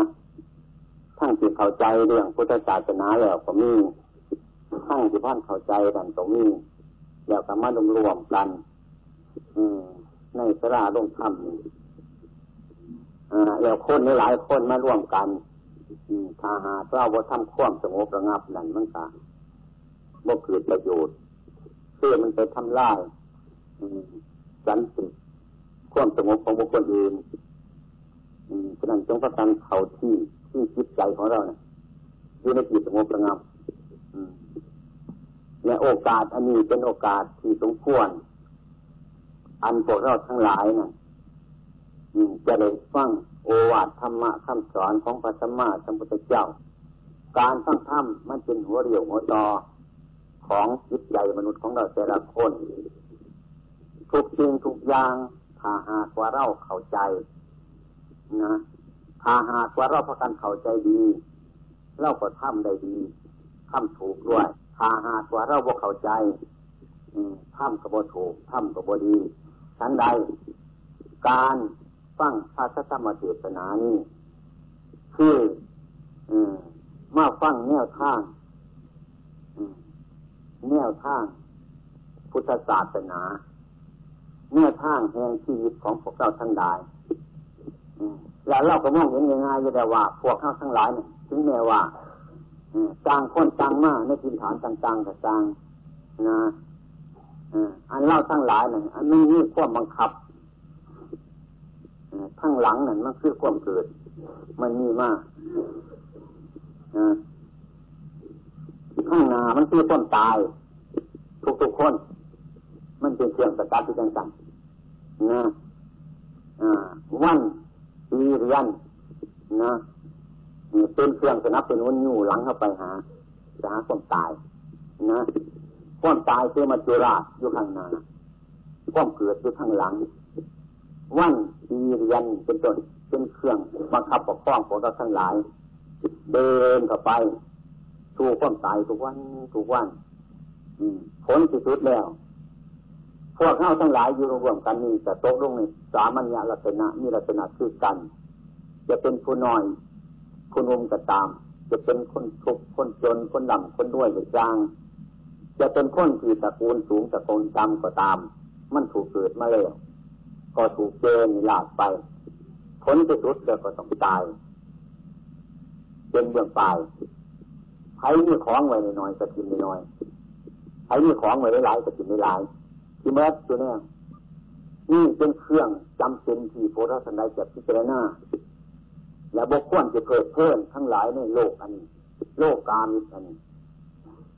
ทั้งที่เข้าใจเรื่องพุทธศาสนาแล้วก็มีทั้งที่ท่านเข้าใจกันก็มีแล้วก็มารวมรวมกัน อืม ในสระลงธรรมอ่าแล้วคนหลายคนมาร่วมกันอืมถ้าหากเราบ่ทำความสงบระงับนั่นมันก็บ่เกิดประโยชน์เพื่อมันไปทำลายสันติความสงบของบุคคลอื่นฉะนั้นจงประกันเขาที่ ที่จิตใจของเราเนี่ยอยู่ในจิตสงบระงับและโอกาสอันนี้เป็นโอกาสที่สมควร อันพวกเราทั้งหลายนะ่ะจะได้ฟังโอวาทธรรมะคำสอนของพระสัมมาสัมพุทธเจ้า การฟังธรรมมันเป็นหัวเรี่ยวหัวตอของจิตใจมนุษย์ของเราแต่ละคน ทุกสิ่งทุกอย่างถ้าหากว่าเราเข้าใจ นะ ถ้าหากว่าเราพากันเข้าใจดี เราก็ทำได้ดีทำถูกด้วยถ้าหากว่าเราบ่เข้าใจทำก็บ่ถูกทำก็บ่ดีชั้นใด การฟังพระธรรมเทศนานี้คือมาฟังแนวทางแนวทาง พุทธศาสนาเมื่อทางแห่งชีวิตของพวกเราทั้งหลาย แล้วเราก็มองเห็นง่ายๆอยู่แต่ว่า พวกเขาทั้งหลายเนี่ยถึงแม้ว่าต่างคนต่างมาในทินฐานต่างๆกับต่างนะอันเล่าทั้งหลายเนี่ยอันนี้มีความบังคับทั้งหลังนั่นมันคือความเกิด มันมีมากข้างหน้ามันคือต้นตาย ทุกๆคน มันเป็นเครื่องประกับที่ต่างๆนะวัน ปีเรียนนะเป็นเครื่องสนับเป็นวนอยู่หลังเข้าไปหาจะหาความตาย นะความตายคือมาจุราอยู่ข้างหน้าความเกิดอยู่ข้างหลัง วันปีเรียนเป็นต้นเป็นเครื่องบังคับปกป้องของเราทั้งหลาย เดินเข้าไปสู่ความตายทุกวันทุกวันผลที่สุดแล้ว พวกเข้าทั้งหลายอยู่รวมกันนี่แต่โต๊ะลงนี่สามัญญลักษณะมีลักษณะคือกัน จะเป็นผู้น้อยคนรวมก็ตาม จะเป็นคนทุกคนจนคนดำคนด้วยหรือจาง จะเป็นคนที่ตระกูลสูงตระกูลต่ำก็ตาม มันถูกเกิดมาแล้วก็ถูกเจนหลากไปผลที่สุดแล้วก็ต้องตาย เป็นเบื้องปลายใครมีของไว้น้อยก็กินน้อยใครมีของไว้หลายก็กินหลาย ที่เมื่อตัวนี้นี่เป็นเครื่องจำเป็นที่โพธิสันได้จะพิจารณาและบุคคลจะเกิดเพิ่มทั้งหลายในโลกอันนี้ โลกกามิอันนี้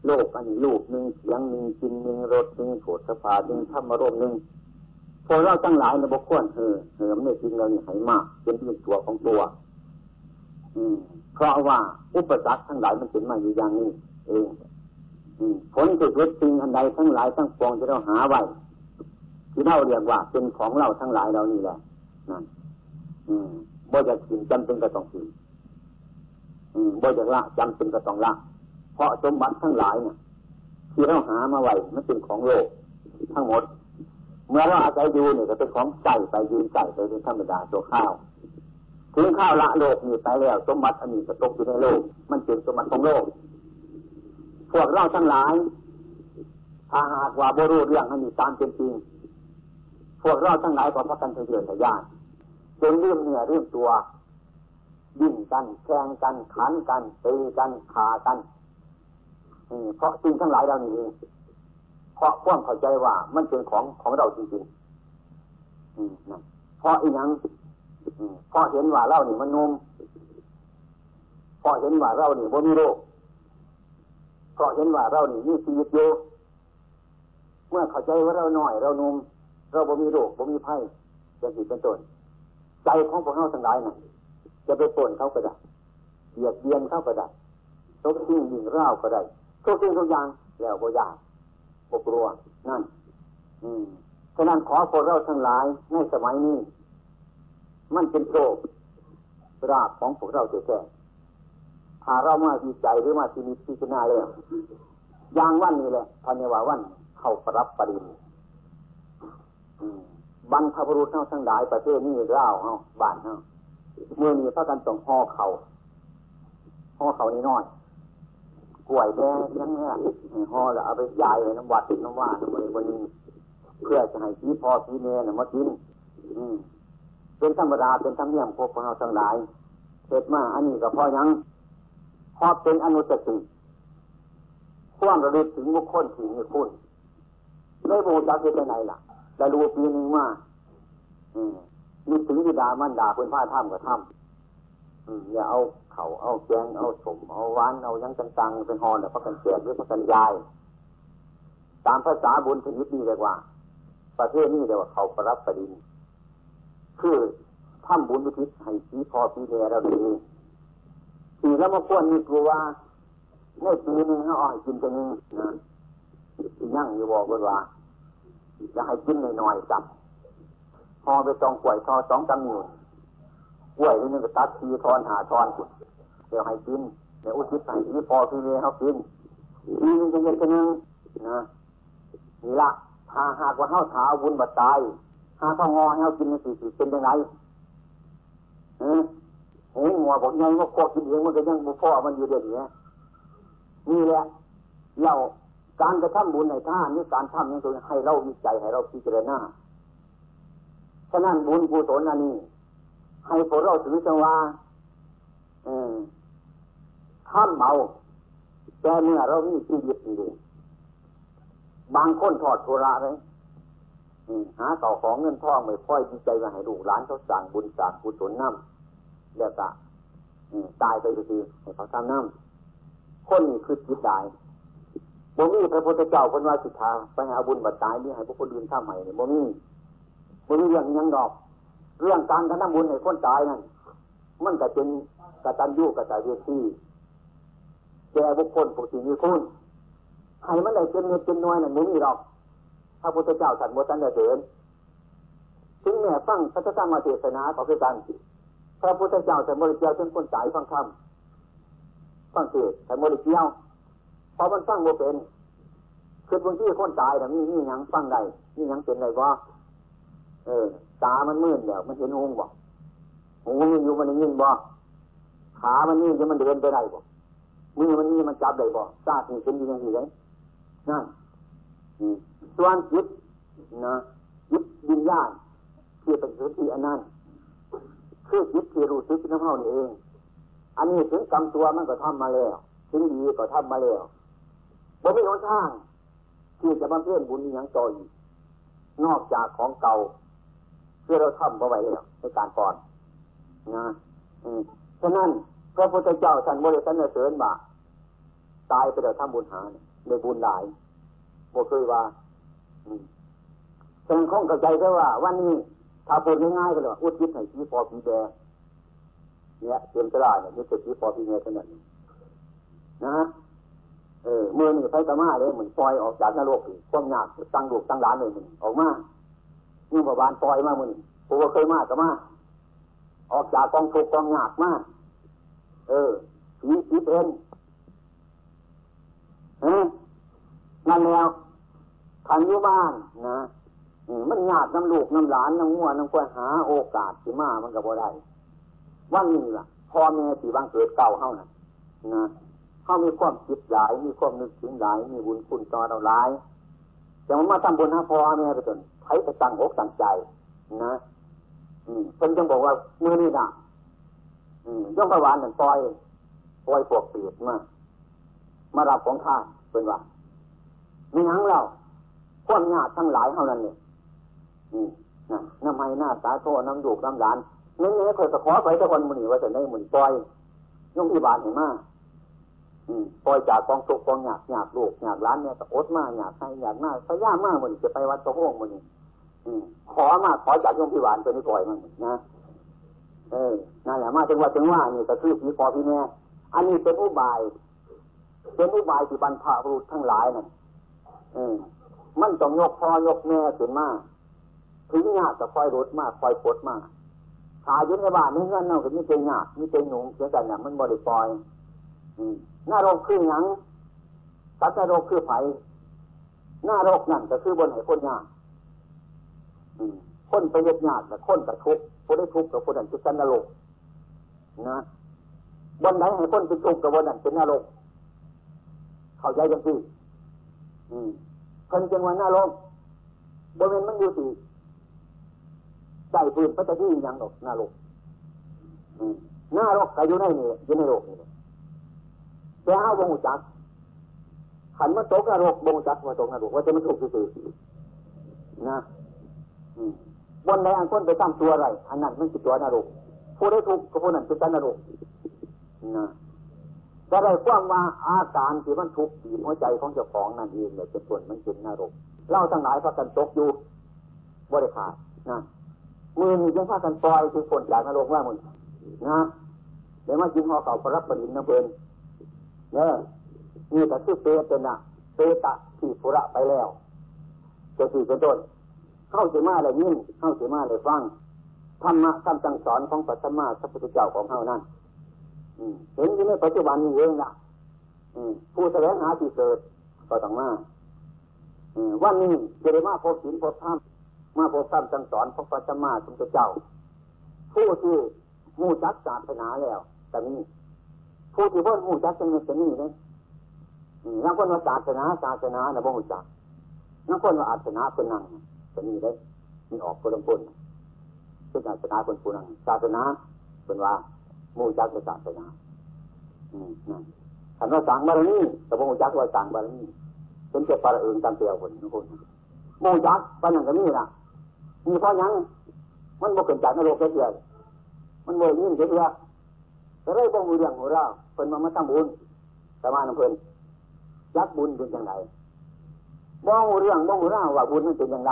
โลกอันนี้ลูกหนึ่งเสียงหนึ่งกินหนึ่งรสหนึ่งโผฏฐาหนึ่งธรรมารมหนึ่งพอเราตั้งหลายในบุคคลเออเหิมในจริงเราเนี่ยให้มาก เป็นที่ตัวของตัว อืมเพราะว่าอุปสรรคทั้งหลายมันเป็นมาอยู่อย่างนี้เอง ผลที่สุดสิ่งอันใดทั้งหลายทั้งปวงที่เราหาไว้ที่เราเรียกว่าเป็นของเราทั้งหลายเรานี่แหละนั่นอืมบ่จะกินจำเป็นก็ต้องกินอืมบ่จะละจำเป็นก็ต้องละเพราะสมบัติทั้งหลายเนี่ยที่เราหามาไว้มันเป็นของโลกทั้งหมด เมื่อเราอาศัยอยู่เนี่ยก็เป็นของใส่ไปยืนใส่ไปเป็นธรรมดาตัวข้าวถึงข้าวละโลกนี่ไปแล้ว สมบัติอันนี้ก็ตกอยู่ในโลก มันเป็นสมบัติของโลก พวกเราทั้งหลายถ้าหากว่าบรูเรื่องอันนี้ตามเป็นจริง พวกเราทั้งหลายก็พักกันเถื่อนทะยานจนเรื่องเนื้อเรื่องตัวยิ่งกันแข่งกันขันกันตีกันขากันเพราะสิ่งทั้งหลายเรานี่เองเพราะความเข้าใจว่ามันเป็นของของเราจริงๆเพราะอีนั้นเพราะเห็นว่าเรานี่มันนุ่มเพราะเห็นว่าเรานี่บ่มีโรค เพราะเห็นว่าเรานี่มีชีวิตอยู่เมื่อเข้าใจว่าเราหน่อย เรานุ่มเราบ่มีโรคบ่มีภัยจะสิเป็นต้นใจของพวกเราทั้งหลายนั่นจะไปป่นเขาก็ได้เบียดเบียนเขาก็ได้ทุกสิ่งยิงร่าก็ได้ทุกสิ่งทุกอย่างแล้วก็ยากบกลัวนั่น อืมฉะนั้นขอพวกเราทั้งหลายในสมัยนี้ มันเป็นโชคราบของพวกเราจะแท้ ถ้าเรามาดีใจหรือมาที่นิพิจารณาแล้วอย่างวันนี้แหละพันยว่าวันเข้าปรับปริญบรรพบุรุษเท่าทั้งหลายประเทศนี้เล่าเฮาบ้านเฮาเมื่อมีพระกันต้องห่อเขาห่อเขานี่น้อยกล้วยแดงยังเนี้ยห่อแล้วเอาไปยายน้ำวัดน้ำว่าน้ำอะไรวันนี้เพื่อจะให้พี่พ่อพี่เมย์น่ะมากินอืมเป็นธรรมดาเป็นธรรมเนียมพวกเราทั้งหลายเสร็จมาอันนี้ก็พ่อยัง พอเป็นอนุสติความระลึกถึงบุคคลที่มีคุณไม่บูชาเป็นไหนล่ะแต่รู้ปีนึงว่านึกถึงวิดามันด่าเป็นผ้าถ้ำกับถ้ำอย่าเอาเขาเอาแกงเอาสมเอาหวานเอายังต่างๆเป็นหอนแต่พระกันเสียหรือพระกันยาย ตามภาษาบุญชนิดนี้เลยว่า ประเทศนี้เรียกว่าเขาประรับประดินคือถ้ำบุญวิทิศให้สีพอปีเดียเราดี สีแล้วมาควรมีกลัวว่าในปีนึงเขาอ่อยกินตัวนึงนะที่ยั่งอยู่บอกว่าจะให้กินหน่อยๆจับพอไปตองกล้วยทอสองตำนิ้วกล้วยนี่นึงก็ตัดทีทอนหาทอนเดี๋ยวให้กินเดี๋ยวอุทิศให้ที่พอพี่เลยเขากินทีนึงจะย็นกันนึงนะนี่ละถ้าหากว่าเขาถาวุญบัดตายหาเข้างอให้เขากินในสี่สิเป็นยังไงเออ หูหัวบอกยังว่าพอกินเองมันก็ยังบุพ่อมันอยู่เดี๋ยวนี้นี่แหละเราการกระทำบุญในท่านนี่การทำนี่ตัวให้เราวิจัยให้เราพิจารณาฉะนั้นบุญกุศลอันนี้ ให้พวกเราถือจังว่าท่านเมาแต่เมื่อเรามีชีวิตอยู่บางคนถอดโทระเลยหาต่อของเงินทองไม่ค่อยดีใจมาให้ลูกหลานเขาสั่งบุญสั่งกุศลน้ำ แล้วก็ตายไปทีให้เขาทำน้ำคนนี้คือจิตตายบ่มีพระพุทธเจ้าคนว่าสิทธาไปหาบุญบัตรตายนี่ให้พวกคนอื่นทำใหม่เนี่ยบ่มีบ่มีอย่างยังดอก เรื่องการทำบุญให้คนตายนั่นมันก็เป็นกตัญญูกตเวทีแก่บุคคลผู้ที่มีคุณให้มันได้เป็นเงินเป็นน้อยนั่นบ่มีหรอกพระพุทธเจ้าสัตว์โมตันเดินถึงแม้ฟังพระธรรมเทศนาขอคือกัน พระพุทธเจ้าสัตว์โมริเจียวเป็นคนตายฟังธรรมฟังเทศสัตว์โมริเจียวพอมันฟังโมเป็นคือบางที่คนตายแต่มีนี่ยังฟังได้นี่ยังเป็นไรวะเออ ตามันมืดแล้วมันเห็นหงบ่หูมันอยู่มันยินบ่ขามันนี่จะมันเดินไปได้บ่มือมันนี่มันจับได้บ่ซากนี่เป็นยังไงเลยนั่นส่วนจิตนะจิตวิญญาณที่เป็นสุที่อันนั้น คือจิตที่รู้สึกน้ำเท่านี่เอง อันนี้ถึงกรรมตัวมันก็ทำมาแล้วถึงดีก็ทำมาแล้วบ่มีหนทางที่จะมาเพื่อนบุญย่างต่อยนอกจากของเก่าเพื่อเราทำเอาไว้แล้วในการก่อนนะฉะนั้นพระพุทธเจ้าท่านบริสันเสริญว่าตายไปเดี๋ยวทำบุญหาในบุญหลายบ่เคยว่าแต่คงเข้าใจได้ว่า วันนี้ ถ้าพูดง่ายๆก็เลยอุทิศให้ผีปอผีแดเนี่ยเตรียมตลาดเนี่ยนี่เป็นผีปอผีแดเท่านั้นนะเออเมื่อนี่ไฟตะมาเลยเหมือนปล่อยออกจากนรกความยากตั้งลูกตั้งหลานเลยมันออกมานี่ประบานปล่อยมามันผมก็เคยมาตะมาออกจากกองทุกกองยากมากเออผีผีเป็นเออนั่นแล้วขันอยู่บ้านนะ มันยากน้ำลูกน้ำหลานน้ำงัวน้ำควายหาโอกาสที่มามันก็บ่ได้วันนี้ล่ะพ่อแม่ที่บางเกิดเก่าเฮานะนะเขามีความคิดหลาย มีความนึกถึงหลาย มีบุญคุณต่อเราหลายแต่มันมาทำบุญห้พ่อแม่ไปจนใช้ไปตั้งอกตั้งใจ นะอืมเพิ่นจึงบอกว่ามือนี่นะอืมย่อมประวานหนึ่งปล่อยปล่อยพวกเปีดมามารับของข้าเป็นว่ามีหนังเราความญาติทั้งหลายเท่านั้นเนี่ย น้ำไม้หน้าสาโทน้ำดูกน้ำหลานนี่นี่เคยตะขอไปตะวันมันนี่ว่าจะได้เหมือนปล่อยยงที่บานเห็นมาปล่อยจากกองทุกกองหยาบหยาบลูกหยาบร้านเนี่ยตะโอดมากหยาบให้หยาบหน้าพยามากมันจะไปวัดตะโงมันนี่ขอมากขอจากยงพิวานไปนี่ปล่อยมันนะเออนั่นแหละมาถึงว่าถึงว่านี่ก็คือผีคอพี่แม่อันนี้เป็นอุบายเป็นอุบายที่บรรพบุรุษทั้งหลายนั่นเออมันต้องยกพ่อยกแม่ขึ้นมา ถึงหยาบจะคอยรถมากคอยปดมากขายุ่ในบ้านนี่เงินเน่าะก็มีเจงหยาบมีเจงหนุ่มเสียกันเนี่ยมันบริปล่อยหน้าโรคคือหยังสัตว์นรกคือไผหน้าโรคนั่นก็คือบนไหนคนยากคนไปเย็ดยากแต่คนกระทุกคนได้ทุกข์กับคนนั้นคือกันนรกนะบนไหนให้คนเป็นทุกข์กับบนนั้นเป็นนรกเข้าใจยังที่คนจังหวะหน้าโรคบริเวณมันอยู่ที่ ใจปืนพระเจ้าที่ยังหรอกหน้าโรคหน้าโรคก็อยู่ในนี่อยู่ในโรคนี่แต่เอาบงจักขันมาตกนรกบงจักมาตกนรกว่าจะมันถูกสื่อนะบนใดอันคนไปตั้งตัวอะไรอันนั้นมันคือตัวนรกผู้ได้ถูกกับผู้นั้นคือตัวนรกนะจะได้ความว่าอาการที่มันทุกข์บีบหัวใจของเจ้าของนั่นเองเนี่ยเป็นส่วนมันเป็นนรกเล่าทั้งหลายพากันตกอยู่บริขาดนะ มือมีจังพากันปล่อยคือคนจากนรกว่ามึงนะเดี๋ยวมากินห่อเก่าพระรับประดิษฐ์นะเพื่อนเนี่ยนี่แต่คือเปตนะเปตะที่ภุระไปแล้วจะสี่เป็นต้นเข้าเสมาอะไรยิ่งเข้าเสมาอะไรฟังธรรมะคำสั่งสอนของปัตมาสัพพุทธเจ้าของเขานั่นเห็นอยู่ในปัจจุบันนี้เองนะผู้แสดงหาที่เกิดก็ต้องมาวันนี้จะได้มาพบศีลพบธรรม มาพบธรรมสั่งสอนของปัตมาสัพพุทธเจ้า ผู้ที่มูจักศาสนาแล้วแต่นี้ผู้ที่บ่นหูจักจังเป็นนี่เลยนักคนว่าศาสนาศาสนานี่ยบ่หูจักนักคนว่าอาสนาคนนั่งเป็นนี่เลยมีออกคนละคนเป็นอาสนาคนผู้นั่งศาสนาเป็นว่ามูจักเป็นศาสนาอืมนั่นคันว่าสั่งบารมีแต่บ่หูจักว่าสั่งบารมีเป็นเจ้าปลาอื่นตามเตียวคนทุกคนมูจักปนั่งก็มีล่ะ มีเพราะยังมันบ่เกิดจากนรกเสียมันบ่ยิ่งเสียก็เลยบ่มีเรื่องของเราเพิ่นมามาทำบุญแต่มาเพิ่นยักบุญเป็นอยังไงบ่มีเรื่องบ่มีราวว่าบุญมันเป็นยังไง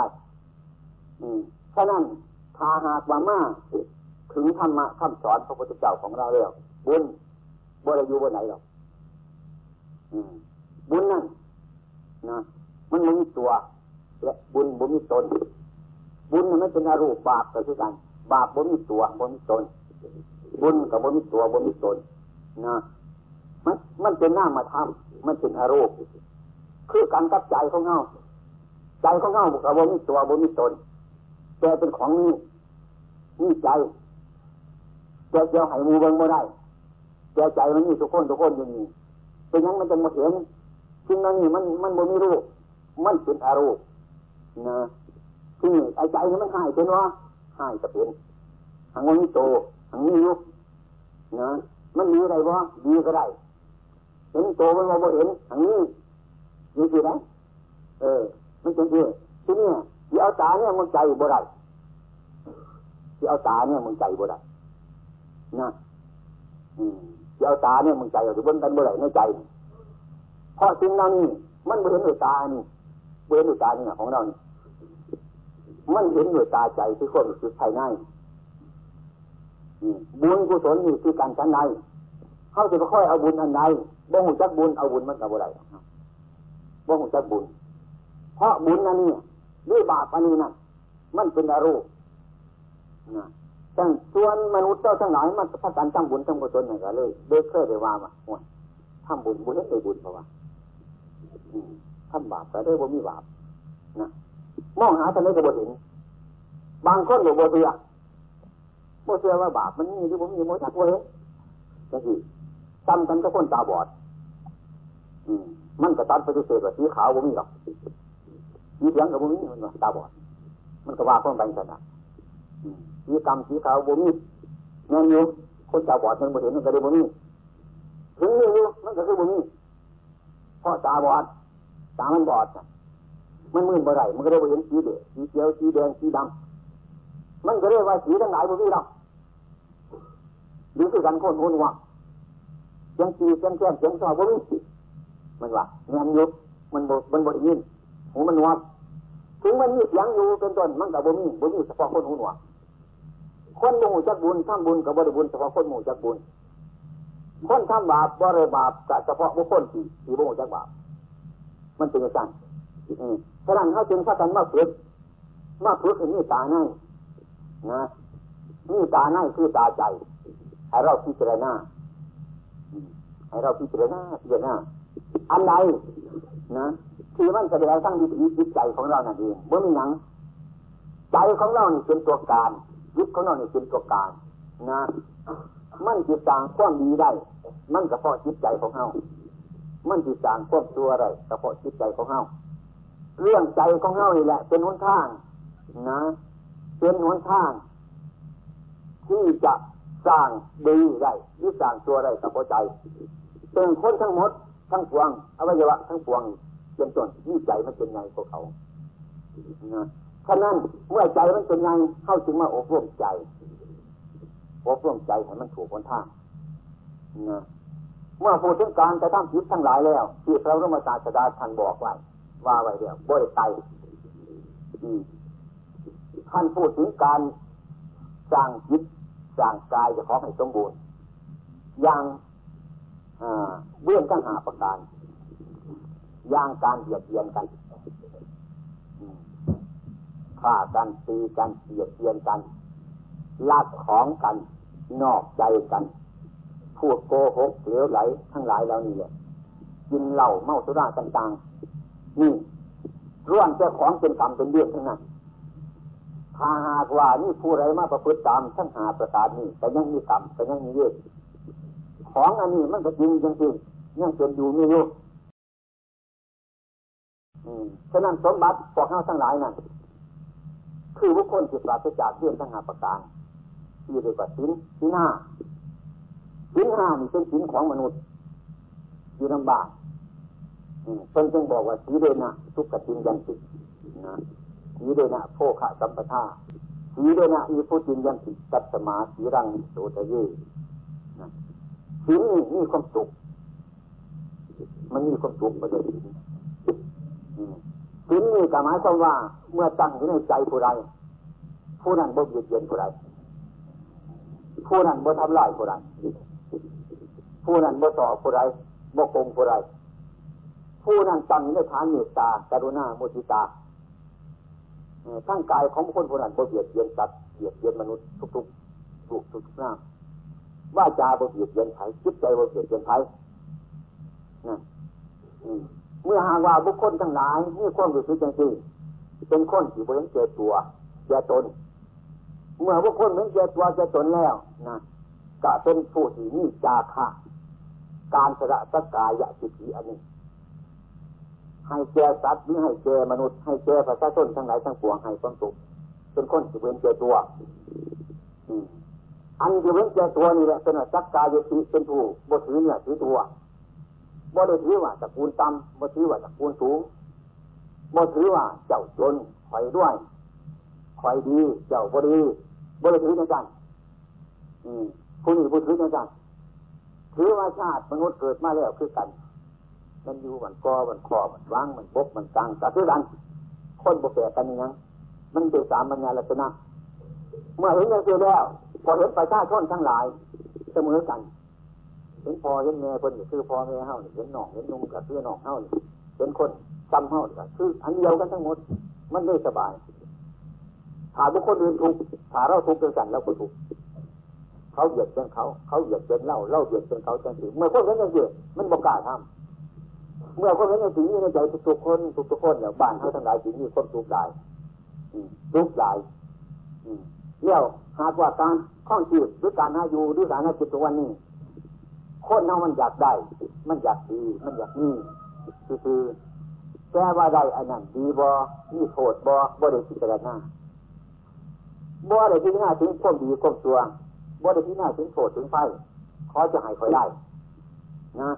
อืมฉะนั้นถ้าหากว่ามาถึงธรรมะคำสอนพระพุทธเจ้าของเราแล้วบุญบ่ได้อยู่บนไหนหรอกบุญนั่นนะมันมีตัวและบุญบุญมีตน บุญมันเป็นอารูปบาปก็คือกัน บาปบุญมีตัวบุญมีตน บุญกับบุญมีตัวบุญมีตนนะมันมันเป็นหน้ามาทำมันเป็นอารมณ์คือการกับใจของเงาใจของเงากับบุญมีตัวบุญมีตนแต่เป็นของนี้นี่ใจแต่เจ้าให้มูเบิ้งไม่ได้แต่ใจมันนี่ทุกคนทุกคนอย่างนี้เป็นยังมันจะมาเห็นสิ่งนั้นนี่มันมันบุญมีรูปมันเป็นอารมณ์นะ ที่ไอ้ใจมันหายเป็นวะหายจะเป็นทางวันนี้โตทางนี้ยุบนะมันมีอะไรบ้างดีก็ได้เห็นโตมันมองไม่เห็นทางนี้มีสิไหมเออ มันเป็นที่ที่นี่ที่เอาตาเนี่ยมันใจบ่ได้ที่เอาตาเนี่ยมันใจบ่ได้นะอืมที่เอาตาเนี่ยมันใจอยู่บนกันบ่ได้ในใจเพราะสิ่งนั้นนี่มันเห็นด้วยตานี่เห็นด้วยตานี่ของเรานี่ มันเห็นด้วยตาใจที่คนรู้สึกภายในบุญกุศลนี่คือการชั้นใดเขาจะค่อยเอาบุญอันใดบ่หูจักบุญเอาบุญมันกับอะไรบ่หูจักบุญ เพราะบุญนั่นนี่ด้วยบาปอันนี้นะมันเป็นอารมณ์นะแต่ส่วนมนุษย์เจ้าทั้งหลายมันพัฒนาตั้งบุญตั้งกุศลอย่างไรเลยเด็กเคยได้ว่ามาโอ้ยทำบุญบุญได้บุญเพราะว่าทำบาปแต่ได้บ่มีบาปนะ มองหาทะเลก็บ่เห็นบางคนบ่เสือบ่เสือว่าบาปมันมีหรือบ่มีโมจักบ่เห็นก็คือจำกันก็คนตาบอดมันก็ตัดปฏิเสธว่าสีขาวบ่มีหรอกสีเหลืองกับบ่มีมันตาบอด มันก็ว่าคนไปขนาดสีกรรมสีขาวบ่มีเงินอยู่คนตาบอดมันบ่เห็นมันก็เลยบ่มีถึงมีอยู่มันก็คือบ่มีเพราะตาบอดตามันบอดนะ มันมืดบ่ได้มันก็เลยบ่าเห็นสีเดสีเขียวสีแดงสีดำมันก็เรียกว่าสีทั้งหลายบ่มีหรอกหรือคือกันคนคนว่าเสียงจีเสียงแก้มเสียงซอบ่มีมันว่าเงินอยู่มันบ่มันบ่ได้ยินหูมันวัดถึงมันมีเสียงอยู่เป็นต้นมันกับบ่มีบ่มีเฉพาะคนหูหนวกคนหมู่จักบุญทำบุญกับบริบุญเฉพาะคนหมู่จักบุญคนทำบาปบริบาปกับเฉพาะบุคคลที่ที่บ่จักบาปมันเป็นอย่างนั้น ฉะนั้นเขาจึงพากันมาฝึกมาฝึกคือนี่ตาในนะนี่ตาในคือตาใจให้เราพิจารณาให้เราพิจารณาพิจารณาอันใดนะที่มันแสดงทั้งวิถีจิตใจของเรานั่นเองเมื่อมีหนังใจของเราเนี่เป็นตัวการยึดของเราเนี่เป็นตัวการนะมันจิตสางความดีได้ มันก็เพราะจิตใจของเรามันจิตสางความตัวอะไรก็เพราะจิตใจของเรา เรื่องใจของเรานี่แหละ เป็นหนทางนะ เป็นหนทาง ที่จะสร้างดีได้ที่สร้างตัวได้กับใจเป็นคนทั้งหมด ทั้งปวงอวัยวะทั้งปวงเป็นต้นนี่ใจมันเป็นไงพวกเขานะฉะนั้นเมื่อใจมันเป็นไงเข้าจึงมาอบรมใจอบรมใจให้มันถูกคนทางนะเมื่อพูดถึงการจะทำจิตทั้งหลายแล้ว ที่พระรมศาสดาท่านบอกไว้ ว่าไว้เดียวบริไตท่านพูดถึงการสร้างจิตสร้างกายจะขอให้สมบูรณ์ อย่างเบื้องตั้งหาประการ อย่างการเบียดเบียนกันฆ่ากันตีกันเบียดเบียนกันลักของกันนอกใจกันพูดโกหกเหลวไหลทั้งหลายเหล่านี้เลยกินเหล้าเมาสุราต่าง นี่ร่วงเจ้าของเป็นกรรมเป็นเรื่องทั้งนั้นถ้าหากว่านี่ผู้ไรมาประพฤติตามทั้งหาประสาทนี่แต่ยังมีกรรมแต่ยังมีเวทของอันนี้มันก็จริงจริงยังเป็นอยู่มีอยู่ฉะนั้นสมบัติพวกเขาทั้งหลายนั่นคือบุคคลจิตปราศจากเรื่องทั้งหาประการที่เรียกว่าสินสินห้าสินห้านี่เป็นสินของมนุษย์อยู่ลำบาก เป็นจึงบอกว่าสีเดนะทุกขจินยันตินะสีเดนะโภคะสัมปทาสีเดนะมีผู้จินยันติตัสมาสีรังโสตเยนะสีนี้มีความสุขมันมีความสุขประเดี๋ยสินนี่ก็หมายความว่า เมื่อตั้งอยู่ในใจผู้ใดผู้นั้นบ่เบียดเบียนผู้ใดผู้นั้นบ่ทำลายผู้ใดผู้นั้นบ่ต่อผู้ใดบ่โกงผู้ใด ผู้นั้นตั้งในฐานเมตตา กรุณาโมทิตาทั้งกายของคนผู้นั้นบ่เบียดเบียนสัตว์เบียดเบียนมนุษย์ทุกๆทุกทุกหน้าว่าจาบ่เบียดเบียนใครจิตใจบ่เบียดเบียนใครนะเมื่อหากว่าบุคคลทั้งหลายมีความรู้สึกจริงๆเป็นคนที่บริเจตัวเจตน เมื่อบุคคลเหมือนเจตัวเจตนแล้วนะก็เป็นผู้ที่มีจาคะการสระสกายะจิตีอันนี้ ให้แก่สัตว์หรือให้แก่มนุษย์ให้แก่ประชาชนทั้งหลายทั้งปวงให้ความสุขเป็นคนที่เว้นเจตัวอันที่เว้นเจตัวนี่แหละเป็นสักกายะจิเป็นผู้บถือเนี่ยถือตัวบ่ได้ถือว่าตระกูลต่ำบ่ถือว่าตระกูลสูงบ่ถือว่าเจ้าจนคอยด้วยคอยดี เจ้าบ่ดีบ่ได้ถือในกันผู้นี้บ่ถือในกันถือว่าชาติมนุษย์เกิดมาแล้วคือกัน มันอยู่มันกอมันคอมันว่างมันบกมันกลางแต่คือกันคนบกแก่กันยังมันเป็นสามัญญาลักษณะเมื่อเห็นอย่างเดียวแล้ว พอเห็นประชาชนทั้งหลายเสมอกันเห็นพอเห็นแม่คนคือพอแม่เฮาเห็นหนองเห็นนุ่งกับเพื่อหนองเฮาเห็นคนจำเฮาคืออันเดียวกันทั้งหมด มันได้สบายถ้าบุคคลอื่นทุกถ้าเราทุกเป็นกันเราก็ทุกเขาเหยียดเป็นเขา เขาเหยียดเป็นเล่าเล่าเหยียดเป็นเขาจังสีเมื่อคนเห็นอย่างนี้มันบอกกล้าทำ เมื่อคนเห็นอย่างนี้ในใจทุกๆคนทุกๆคนเนี่ยบ้านเขาทั้งหลายสิ่งนี้คนทุกหลายทุกหลายเลี้ยวหากว่าการข้องชีวิตหรือการหาอยู่หรือการหาจิตตัวนี้คนเรามันอยากได้ มันอยากดี มันอยากนี่คือแก้ว่าได้อันนั้นดีบอมีโทษบอบอได้พิจารณาบ่ได้พิจารณาถึงความดีความชั่วบ่ได้พิจารณาถึงโทษถึงไฟขอจะให้คอยได้นะ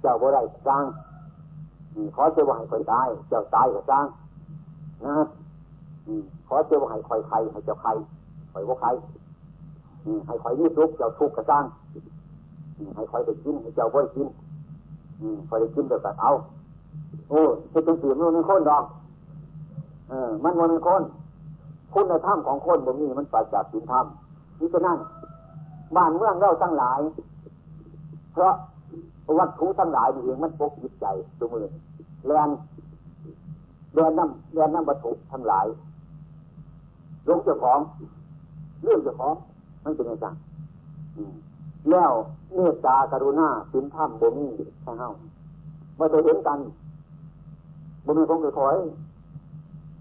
เจ้าบ่ได้สร้าง ขอจะว่าให้คอยตาย เจ้าตายก็สร้างนะขอจะว่าให้คอยใครให้เจ้าใครคอยว่าใครให้คอยมีทุกเจ้าทุกข์ก็สร้างให้คอยได้กินให้เจ้าบ่ได้กินคอยได้กินเดี๋ยวก็เอาโอ้เป็นจังสีมันเป็นคนดอกเออ มันมันเป็นคนคุณธรรมของคนบ่มีมันปราจากศีลธรรมนี่ก็นั่นบ้านเมืองเราทั้งหลาย เพราะวัตถุทั้งหลายนี่เองมันปกจิตใจตัวมือ แรงเรียนน้ำเรียนน้ำวัตถุทั้งหลายลงเจ้าของเรื่องเจ้าของมันเป็นยังไงแล้วเมตตากรุณาสินธรรมบ่มีใช่เฮาเมื่อจะเห็นกันบ่มีคงคอย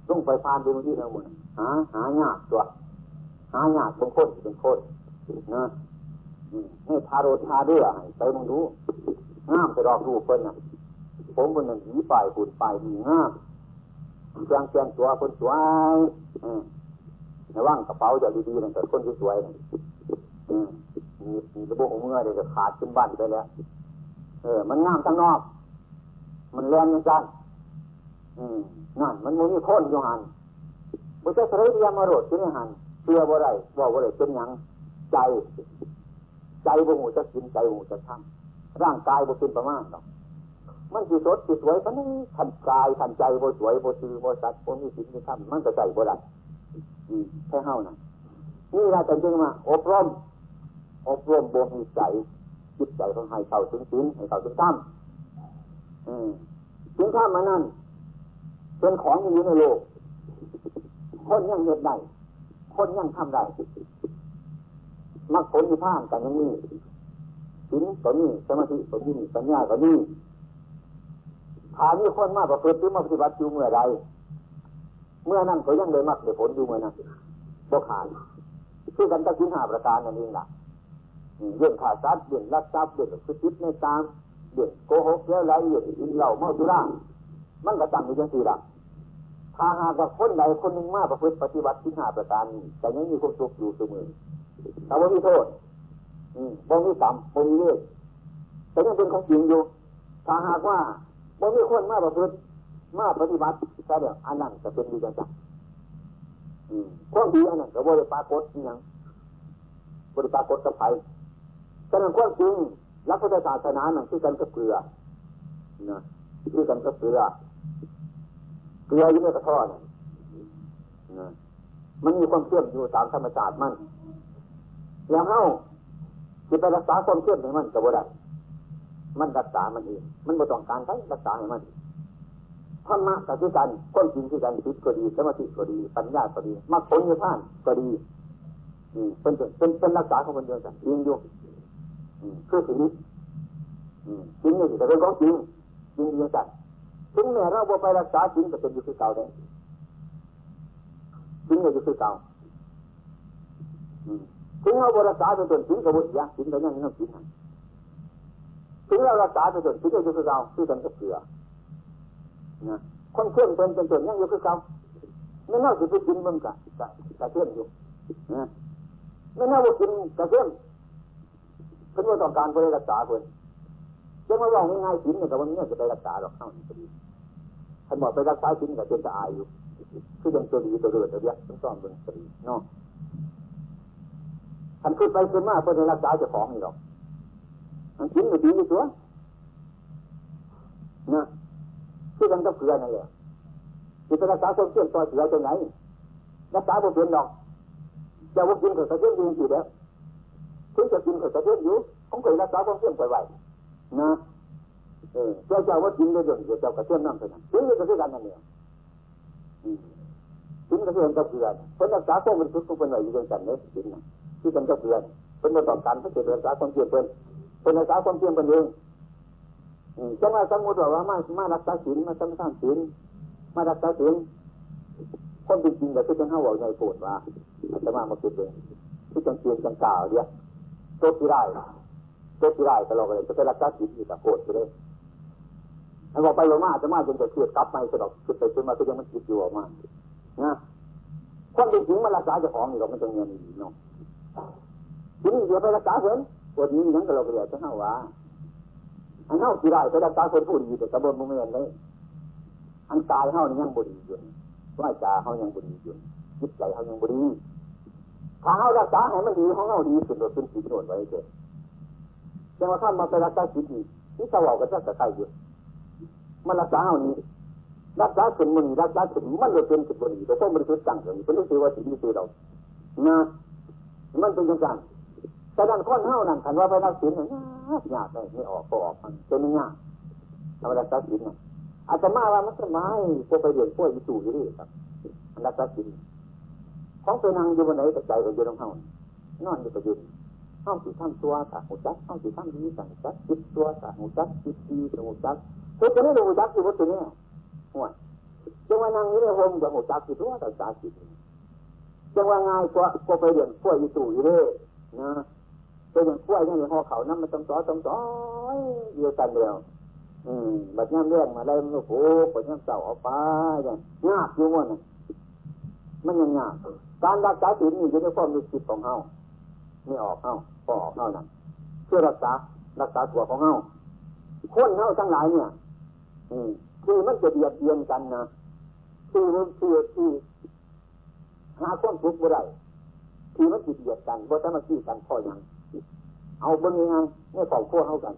ต้องไปพานดูที่เราหมดหาหายากตัวหายากเป็นคนเป็นคนนะนี่ทาโรทาเรือไปมึงดูงามไปรอกรูปเพิ่นน่ะ ผมคนหนึ่งหีปายฝุ่นปายดีงามเชียงเชียงตัวคนสวยระว่างกระเป๋าจะดีๆนั่นแต่คนที่สวยนี่มีมีระบบเมื่อเดี๋ยวจะขาดขึ้นบ้านไปแล้ว เออ มันงามทั้งนอก มันแรงยังจังอืมนั่นมันมีคนอยู่หันบุตรสระเดียมารดที่นี่หันเชื่อบ่ไรบอกบ่ไรเป็นยังใจ ใจบ่หูจะกินใจหูจะทำร่างกายบ่เป็นประมาณหรอก มันสิสดสิสวยพันนี้ทันกายทันใจบ่สวยบ่ซื่อบ่สัตว์บ่มีสิ่งที่ทำมันก็ใจบ่ได้แค่เฮานะนี่เราจะจึงมาอบรมอบรมบ่มีใจจิตใจของให้เข้าถึงศีลให้เข้าถึงธรรมถึงธรรมมานั่นเป็นของมีอยู่ในโลก คนยังเหตุได้คนยังทำได้มักผลที่ผ่านกันยังมีสินก็มีสมาธิก็มีสัญญาก็มี ถามีคนมากประพฤติหรือมาปฏิบัติอยู่เมื่อใดเมื่อนั้นเขายังเลยมักเลยผลอยู่เมื่อนั้นบ่ขายคือกันตะกินหาประการนั่นเองล่ะเรื่องขาดซัดเรื่องรักทรัพย์เรื่องสุจิตในตามเรื่องโกหกแล้วไรเรื่องอินเหล่าเมาสุรามันก็ตั้งอยู่ยังสี่ละถ้าหากว่าคนใดคนหนึ่งมาประพฤติปฏิบัติที่หาประการนี้แต่ยังมีความสุขอยู่เสมอแต่ว่ามีโทษอืมบ่มีกรรมบ่มีเลือดแต่ยังเป็นของจริงอยู่ ถ้าหากว่า บ่มีคนมาประพฤติมาปฏิบัติแต่เดี๋ยวอันนั้นจะเป็นดีจังจังความดีอันนั้นก็บริปากฏอย่างบริปากฏกับไผ่ฉะนั้นความจริงรักพุทธศาสนานั่นคือกันกับเกลือนะคือกันกับเกลือเกลืออยู่ในกระท้อนนะมันมีความเชื่อมอยู่ตามธรรมชาติมันแล้วเฮาจะไปรักษาความเชื่อมให้มันกับบ่ได้ มันรักษามันเองมันบ่ต้องการใช้รักษาให้มันธรรมะกับที่กันคนจริงที่กันคิดก็ดีสมาธิก็ดีปัญญาก็ดีมรรคผลนิพพานก็ดีเป็นเป็นเป็นรักษาของคนเดียวกันจริงอยู่คือสิ่งนี้จริงนี่แต่เป็นของจริงจริงเดียวกันถึงแม้เราบ่ไปรักษาจริงก็เป็นอยู่คือเก่าได้จริงอยู่คือเก่าถึงเราบรักษาจนจนจริงก็บ่ยากจริงก็ยังยังจริง ถึงเรารักษาจนจนจริงก็อยู่คือเก่าคือกันกับเสือนะคนเชื่อมเป็นจนจนยังอยู่คือเก่าไม่น่าจะไปกินมึงกะกะกะเชื่อมอยู่นะไม่น่าว่ากินกะเชื่อมเพื่อต้องการเพื่อรักษาเพื่อนจะมาว่าง่ายๆสินเนี่ยกับวันนี้จะไปรักษาหรอกเท่านี้พอดีท่านบอกไปรักษาสินกับเจนจะอายอยู่คือยังตัวดีตัวเดือดตัวเดียต้องซ่อมเป็นพอดีเนาะท่านขึ้นไปขึ้นมาเพื่อรักษาเจ้าของนี่หรอก มันสินก็ดีอยู่ตัวนะที่กันก็เกลือนั่นแหละจิตรักษาคนเชื่อมต่อเสือจะไหนรักษาบุญเป็นดอกจะว่ากินกับกระเทียมยิงอยู่แล้วถึงจะกินกับกระเทียมอยู่ผมเคยรักษาความเชื่อมไปไว้นะเออเจ้าเจ้าว่ากินได้ด้วยเจ้ากระเทียมน้ำเท่านั้นถึงจะคือกันนั่นเองถึงกระเทียมกับเกลือคนรักษาความเป็นทุกข์เป็นไหวอยู่ด้วยกันเนี่ยถึงนะที่กันกับเกลือเป็นมาต่อการเพื่อรักษาความเชื่อมเป็น เป็นรักษาความเชื่อมเป็นเองจะมาสมมติว่ามามารักษาศีลมาสมทานศีลมารักษาศีลคนจริงๆก็คือเป็นห้าวใหญ่โกรธว่าอาตมามาคิดเองที่จังเกียนจังกล่าวเดียวโตที่ได้โตที่ได้ตลอดเลยจะไปรักษาศีลอยู่แต่โกรธไปเลยแล้บอกไปว่ามาอาตมาจนจะเครียดกลับไปสะดอกคิดไปคิดมาก็ยังมันคิดอยู่ออกมานะคนจริงๆมารักษาเจ้าของนี่เราไม่ต้องเงินเนาะทีนี้เดี๋ยวไปรักษาเพิ่นป วดนี้ยังก็เราเรียกจะห้าว่าอันเน่าสีได้ก็ได้ตาคนผู้ดีแต่กระบวนมุเมนเลยอันกายเฮานี่ยังบุรีอยู่ว่าจาเฮายังบุรีอยู่จิตใจเฮายังบุรีถ้าเฮารักษาให้มันดีของเฮาดีสุดโดดเป็นสีโดดไว้เจ้จังว่าข้ามมาไปรักษาจิตนี่ที่สว่างกันจะกระไยอยู่มันรักษาเฮานี้รักษาขึ้นมันรักษาขึ้นมันเลยเป็นสุดบุรีแต่พวกมันคือตั้งเลยเป็นรู้สึกว่าสิ่งที่เรานะมันเป็นยังไงแต่ ด้านข้อนเฮานั่นคันว่าไปรักศีลเนี่ยยากเลยไม่ออกก็ออกมันเป็นไม่ยากทำรักษาศีลเนี่ยอาจจะมาว่ามันจะไม้พวกไปเรียนพวกอิสูอยู่นี่ครับรักษาศีลของไปนั่งอยู่บนไหนแต่ใจก็อยู่ตรงเฮานอนอยู่ประยุทธ์ห้องสิทำตัวสาหูจักห้องสิทำดีสังจักจิตตัวสาหูจักจิตดีสาหูจักเพวกนี้หูจักอยู่บนตัวนี้หัวจังว่านั่งอยู่ในโฮมจะหูจักอยู่ตัวรักษาจิตจังว่าง่ายกว่าก็ไปเรียนพวกอิสูอยู่นี่นะ เป็นอย่างกล้วยนี่ห่อเขาน้ำมันต้องต่อต้องต่อยเดียวกันเดียวอืมแบบย่ำเรื่องมาได้มันโอ้โหปวดย่ำเสาเอาไปอย่างยากอยู่มั่นมันยังยากการรักษาศีลอยู่ในความรู้สึกของเฮาไม่ออกเฮาพอออกเฮานั่นเพื่อรักษารักษาตัวของเฮาคนเฮาทั้งหลายเนี่ย อืมคือมันจะเบียดเบียนกันนะคือมันคือที่หาความทุกข์บ่ได้ที่มันจิตเบียดกันบ่สามัคคีกันพอยัง เอาบนยังไงไม่ฝ่ขั้วเข้ากัน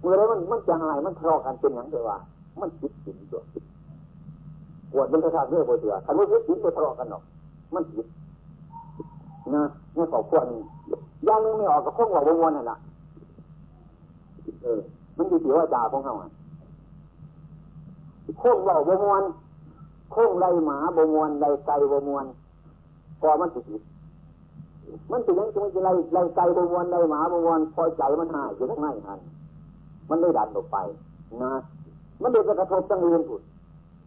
เมื่อไรมันมันจะหายมันทะเลาะกันเป็นอย่างเดียวว่ามันจิตสินตัวปวดมันกระทาเรื่องปวดเสือคันว่าจิตสินไปทะเลาะกันหรอกมันจิตนะไม่ฝ่อขั้วนี่ย่างนึงไม่ออกก็คงว่าวนๆนั่นแหละเออ มันอยู่ที่ว่าจ่าของเขาโค้งเราบมวนโค้งไรหมาบมวนไรไก่บมวนพอมันติด มันถึงยังมันจะไล่ไล่ใจบวรไล่หมาบวรพอใจมันหายอยู่ข้างในหันมันได้ดันออกไปนะมันเดือดกระทบจังเรียนผุด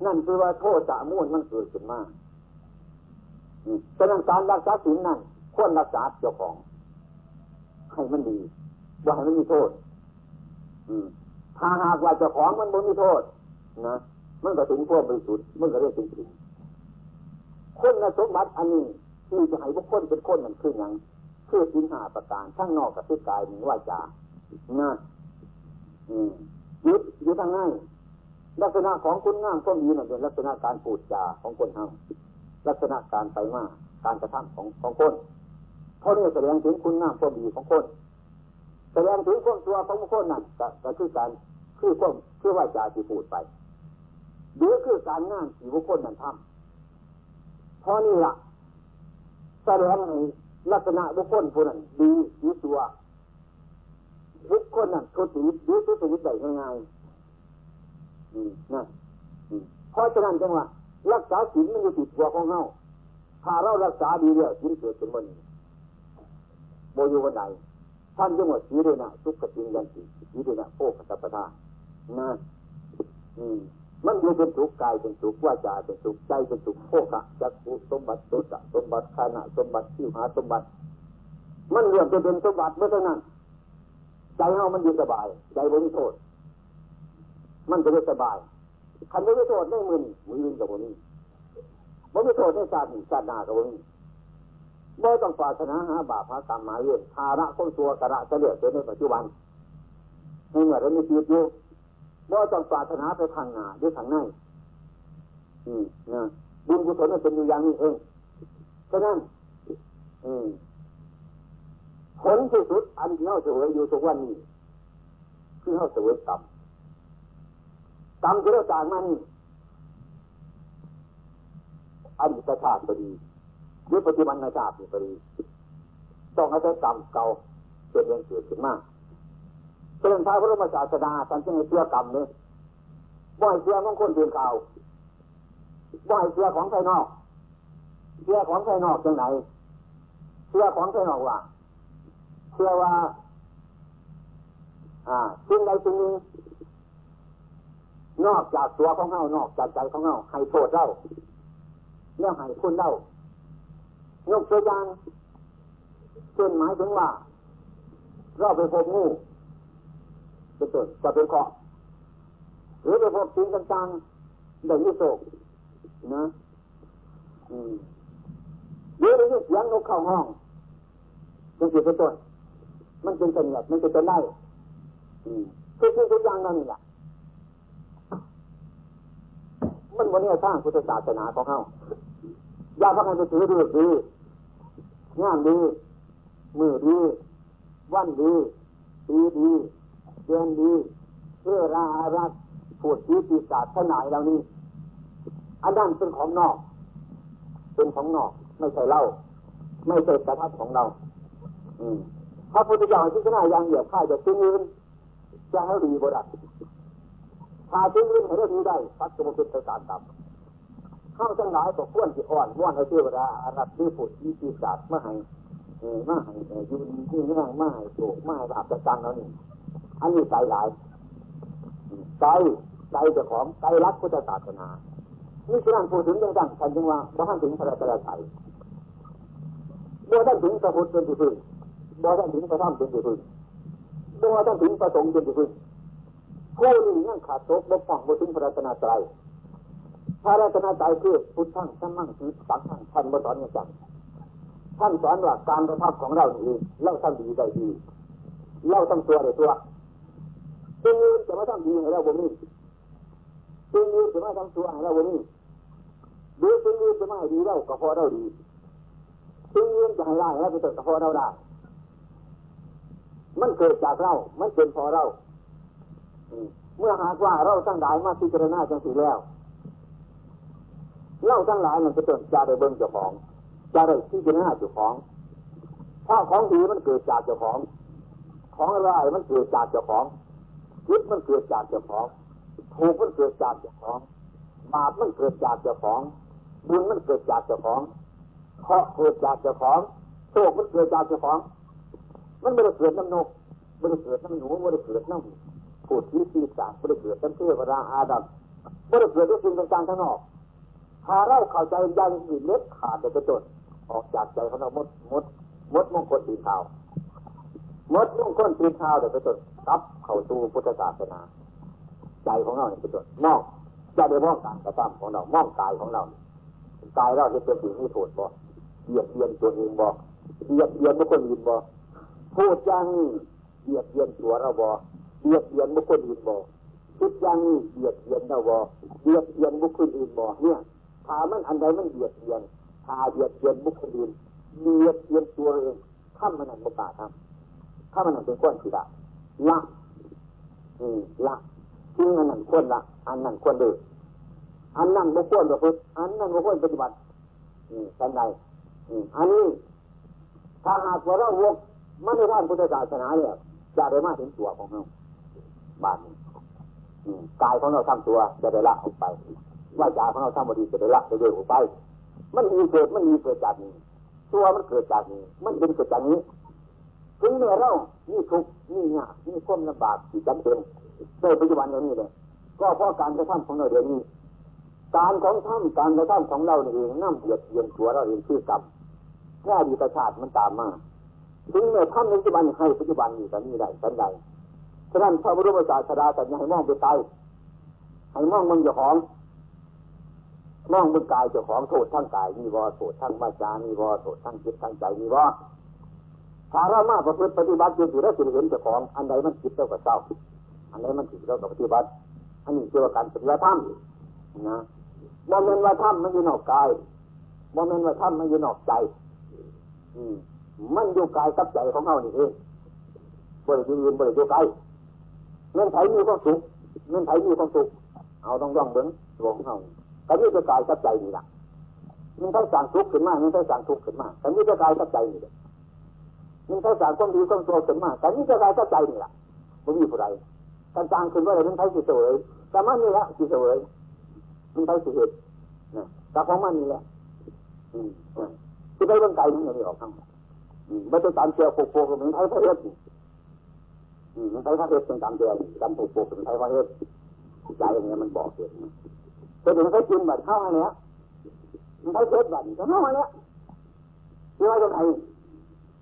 นั่นคือว่าโทษจะมุ่นมันเกิดขึ้นมาฉะนั้นการรักษาศีลนั่นควรรักษาเจ้าของ ให้มันดีว่าให้มันมีโทษ อืมถ้าหากว่าเจ้าของมันไม่มีโทษนะมันก็ถึงพวกบริสุทธิ์มันก็เรียกถึงถึงคนสมบัติอันนี้ ที่จะให้บุคคลเป็นคนนั่นคืออย่างคือสินหาประการทั้งนอกกับที่กายหนึ่งว่าจานะยึดยึดทางง่ายลักษณะของคุณงามก็มีนั่นเป็นลักษณะการพูดจาของคนทำลักษณะการไปมาการกระทำของของคนเพราะนี่แสดงถึงคุณงามก็มีของคนแสดงถึงความตัวของคนนั่นก็คือการคือความคือว่าจาที่พูดไปหรือคือการงานที่บุคคลนั้นทำเพราะนี่ละ แสดงให้ลักษณะบุคคลผู้นั้นดีดีตัวบุคคลนั้นทุติวิตดีทุติวิตได้ง่ายๆนะเพราะฉะนั้นจังหวะรักษาศีลมันอยู่ติดตัวของเราถ้าเรารักษาดีเดียวศีลเกิดเป็นวันนี้โมยุวันใดท่านจังหวะสีเดนะทุกขติยันติสีเดนะโภคสัพพทานะอืม มันอยู่เป็นสุขกายเป็นสุขว่าจาเป็นสุขใจเป็นสุขโภคะจักขุสมบัติโสตสมบัติขณะสมบัติที่หาสมบัติ มันเรื่องจะเป็นสมบัติเมื่อนั้นใจเฮามันอยู่สบายใจบริโทษมันจะได้สบายคันไม่ได้โทษได้มือนมือยืนกับนี้ไม่โทษได้ชาติชาติหน้ากับนี้ไม่ต้องปรารถนาหาบาปหากรรมมาเรื่องภาระของตัวกระระเฉลี่ยในปัจจุบันในเมื่อเรามีชีวิตอยู่ ว่าต้องปรารถนาไปทางหน้าหรือทางในอืมนะบุญกุศลเป็นอยู่อย่างนี้เองฉะนั้นอืมผลที่สุดอันที่เขาเสวยอยู่ทุกวันนี้คือเขาเสวยกรรมกรรมที่เราจ่ายมานี่อดีตชาติพอดีหรือปัจจุบันชาติพอดีต้องอาศัยกรรมเก่าเป็นเรื่องเกิดขึ้นมา เรื่องท้าพระบรมศาสดาท่านจึงเชื่อกรรมเนี่ยบ่อยเชื่อของคนเพียงข่าวบ่อยเชื่อของภายนอกเชื่อของภายนอกจังไหนเชื่อของภายนอกว่าเชื่อว่า อ่าสิ่งใดสิ่งหนึ่งนอกจากตัวของเฮานอกจากใจของเฮาให้โทษเล่าเนี่ยให้คุณเล่ายกตัวอย่างเช่นหมายถึงว่า เราไปพบงู เป็นต้นจะเป็นเคาะหรือไปพบสิ่งต่างๆได้ยินโศกนะหรือได้ยินเสียงนกเข้าห้องเป็นสิ่งเป็นต้นมันเป็นเสนียดมันจะเป็นได้คือคือทุกอย่างนั่นแหละมันวันนี้สร้างพุทธศาสนาของเขาอยากพักกันจะถือดีดีงานดีมือดีวันดีปีดี เดือนดีเพื่อรารักผูดชีปีศาจท่านไหนเหล่านี้อันนั้นเป็นของนอก เป็นของนอก ไม่ใช่เล่า ไม่ใช่สภาพของเรา อืมพระพุทธเจ้าที่ขณะยังเหยียบข้าจะซึ้งยืนจะให้ดีบดัดถ้าซึ้งยืนให้ได้ดีได้พัดสมุทรประสานต่ำข้าวจังหลายก็ขวนที่อ่อนม้วนให้เทวดาอารักที่ผุดที่ปีศาจมาให้มาให้ยืนที่นั่งมาให้โศกมาให้บาปจังแล้วนี่ อันนี้ใจหลายใจใจเจ้าของใจรักพุทธศาสนานี่คือการพูดถึงยังดังฉันจึงว่าพระท่านถึงพระราชาไทยบัวท่านถึงพระพุทธเป็นที่พึ่งบัวท่านถึงพระธรรมเป็นที่พึ่งบัวท่านถึงพระสงฆ์เป็นที่พึ่งผู้นี้ยังขาดตกบกพร่องบถึงพระราชนาใจพระราชนาใจคือพุทธังสัมมั่งคือสังฆังท่านบสอนอย่างจังท่านสอนว่าการกระทำของเรานี่เราทำดีได้ดีเราต้องตัวได้ตัว สิ่งนี้จะมาทำดีให้เราบ่มีสิ่งนี้จะมาทำตัวให้เราบ่มีหรือสิ่งนี้จะมาให้ดีเราก็พอเราดีสิ่งนี้จะให้ได้เราก็พอเราได้มันเกิดจากเรา มันเป็นพอเราเมื่อหากว่าเราทั้งหลายมาพิจารณาจังสีแล้ว เราทั้งหลายมันจะเกิดจะได้เบิ่งเจ้าของ จะได้พิจารณาเจ้าของถ้าของดีมันเกิดจากเจ้าของ ของร้ายมันเกิดจากเจ้าของ คิดมันเกิดจากเจ้าของถูกมันเกิดจากเจ้าของบาปมันเกิดจากเจ้าของ บุญมันเกิดจากเจ้าของเคราะเกิดจากเจ้าของโชคมันเกิดจากเจ้าของ มันไม่ได้เกิดน้ำนกไม่ได้เกิดน้ำหนูไม่ได้เกิดน้ำผูดที่ปีศาจไม่ได้เกิดน้ำเทวดาอาดัมไม่ได้เกิดด้วยสิ่งต่างๆทั้งนอกหาเราเข้าใจยังอื่นเล็ดขาดไปจนออกจากใจของเรามดมดมดมงคลตีเท้า มดมงคลตีเท้าเดี๋ยวไปจนรับเข้าสู่พุทธศาสนา ใจของเราเนี่ยไปจนมองจะได้มองการกระทำของเรามองกายของเรากายเราเป็นสิ่งที่โทษบ่เบียดเบียนตัวเองบ่เบียดเบียนบุคคลอื่นบ่พูดย่างนี้เบียดเบียนตัวเราบ่เบียดเบียนบุคคลอื่นบ่คิดย่างนี้เบียดเบียนเราบ่เบียดเบียนบุคคลอื่นบ่เนี่ยถ้ามันอันใดมันเบียดเบียนถ้าเบียดเบียนบุคคลอื่นเบียดเบียนตัวเองถ้ามันนั่นบุกาทำ ถ้ามันนั่นเป็นก้อนสีดาละอืมละทิ้งอันนั้นควรละ อันนั้นควรดื้ออันนั้นบุควรประพฤติอันนั้นบุควรปฏิบัติ อืมเป็นไรอืมอันนี้ถ้าหากว่าเราวกมันในด้านพุทธศาสนาเนี่ยจะได้มาถึงตัวของเราบาทนี้กายของเราทำตัวจะได้ละออกไปว่าจาของเราทำบดีจะได้ละจะเดินออกไป มันมีเกิดมันมีเกิดจากนี้ ตัวมันเกิดจากนี้ มันเป็นเกิดจากนี้ ถึงเมื่อเรานี่ทุกนี่ยากนี่ความลำบากที่จำเป็นในปัจจุบันอย่างนี้เลยก็เพราะการกระทำของเราเดี๋ยวนี้ การของท่านการกระทำของเราเองนั่งเบียดเบียนตัวเราเองชื่อกรรมแค่ดีประชาติมันตามมาถึงเมื่อท่านปัจจุบันให้ปัจจุบันอยู่แต่นี้ได้สันใดฉะนั้นพระบรมศาสดาแต่ยังให้มองไปไกลให้มองมึงเจ้าของมองมึงกายเจ้าของโทษทั้งกายมีวอโทษทั้งวาจามีวอโทษทั้งจิตทั้งใจมีวอ ถ้าเรามาประพฤติปฏิบัติจริงๆแล้วจะเห็นเจ้าของ อันใดมันจิตเท่ากับเจ้าอันใดมันจิตเท่ากับปฏิบัติ อันนี้เกี่ยวกับการปฏิบัติธรรมนะโมเมนว่าธรรมมันอยู่นอกกายโมเมนว่าธรรมมันอยู่นอกใจ อืมมันอยู่กายกับใจของเขานี่เองบริยืนบริอยู่ไกลเงินไถมีความสุขเงินไถมีความสุขเอาต้องย่องเบิ้งวงเขาแต่นี่จะกายกับใจนี่ละมันต้องสั่งทุกข์ขึ้นมามันต้องสั่งทุกข์ขึ้นมาแต่นี่จะกายกับใจนี่ มันต้องสั่งความดีความชั่วนมากแต่นี่จะกายกับใจนี่แหละมันมีผู้ใดการสั่งขึ้นว่าอะไรมันใช้สิเสวยแต่มันนี่แหละสิเสวยมันใช้สิเหตุนะแต่ของมันนี่แหละที่ได้เรื่องไกลนี่อย่างนี้ออกทั้งหมดไม่ต้องตามเชียวโปกๆมันใช้พระเทศมันใช้พระเทศเป็นตามเชียวตามโปกๆมันใช้พระเทศใจอย่างเงี้ยมันบอกเองแต่ถึงเขากินบัตรเข้ามาเนี้ยมันใช้เทศบัตรเข้ามาเนี้ยยี่มาจากไหน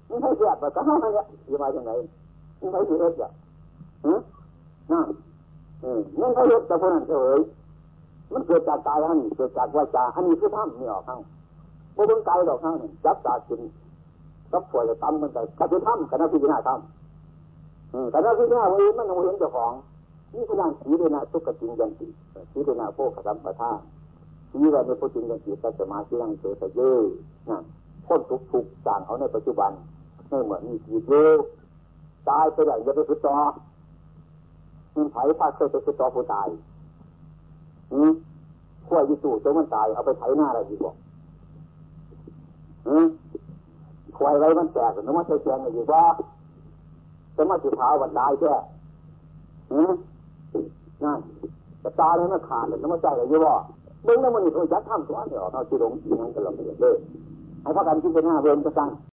มันใช้เสียบบก็เข้ามาเนี้ยยี่มาจากไหนมันใช้เสียบอะฮึนั่นอืมมันใช้เทศแต่คนนั้นเฉยมันเกิดจากกายอันนี้เกิดจากวาจาอันนี้คือธรรมนี่ออกข้างพวกคนกายดอกข้านี่จับตากินกับป่วยจะตั้มมันไปถ้าเป็นธรรมคณะพิจารณาธรรมคณะพิจารณาวันนี้มันต้องเห็นเจ้าของนี่คือการสีเดนาทุกขจิงยันติสีเดนาโภคสัมปทาสีว่าในพุทธิยันติตัสมาสีรังเสตเยนะ พ้นทุกทุกจางเขาในปัจจุบัน ไม่เหมือนมีชีวิตอยู่ตายไปไหนอย่าไปสุดต่อมันไผ่พาเคยไปสุดต่อผู้ตายอืมขั้วยิสูจนมันตายเอาไปไถหน้าอะไรดีกว่าอืมควายไรมันแตกหรือมันใช้แกงอยู่ว่าจะมาสุดท้าวันตายแค่อืมนั่นแต่ตาเนี่ยมันขาดเลยแล้วมันใจอะไรอยู่ว่าเบื้องนั้นมันมีคนจัดทำสวนเนี่ยเท่าที่หลงที่นั่นก็ลงไปเลย ให้พระกันที่เป็นห้าเวรก็สั่ง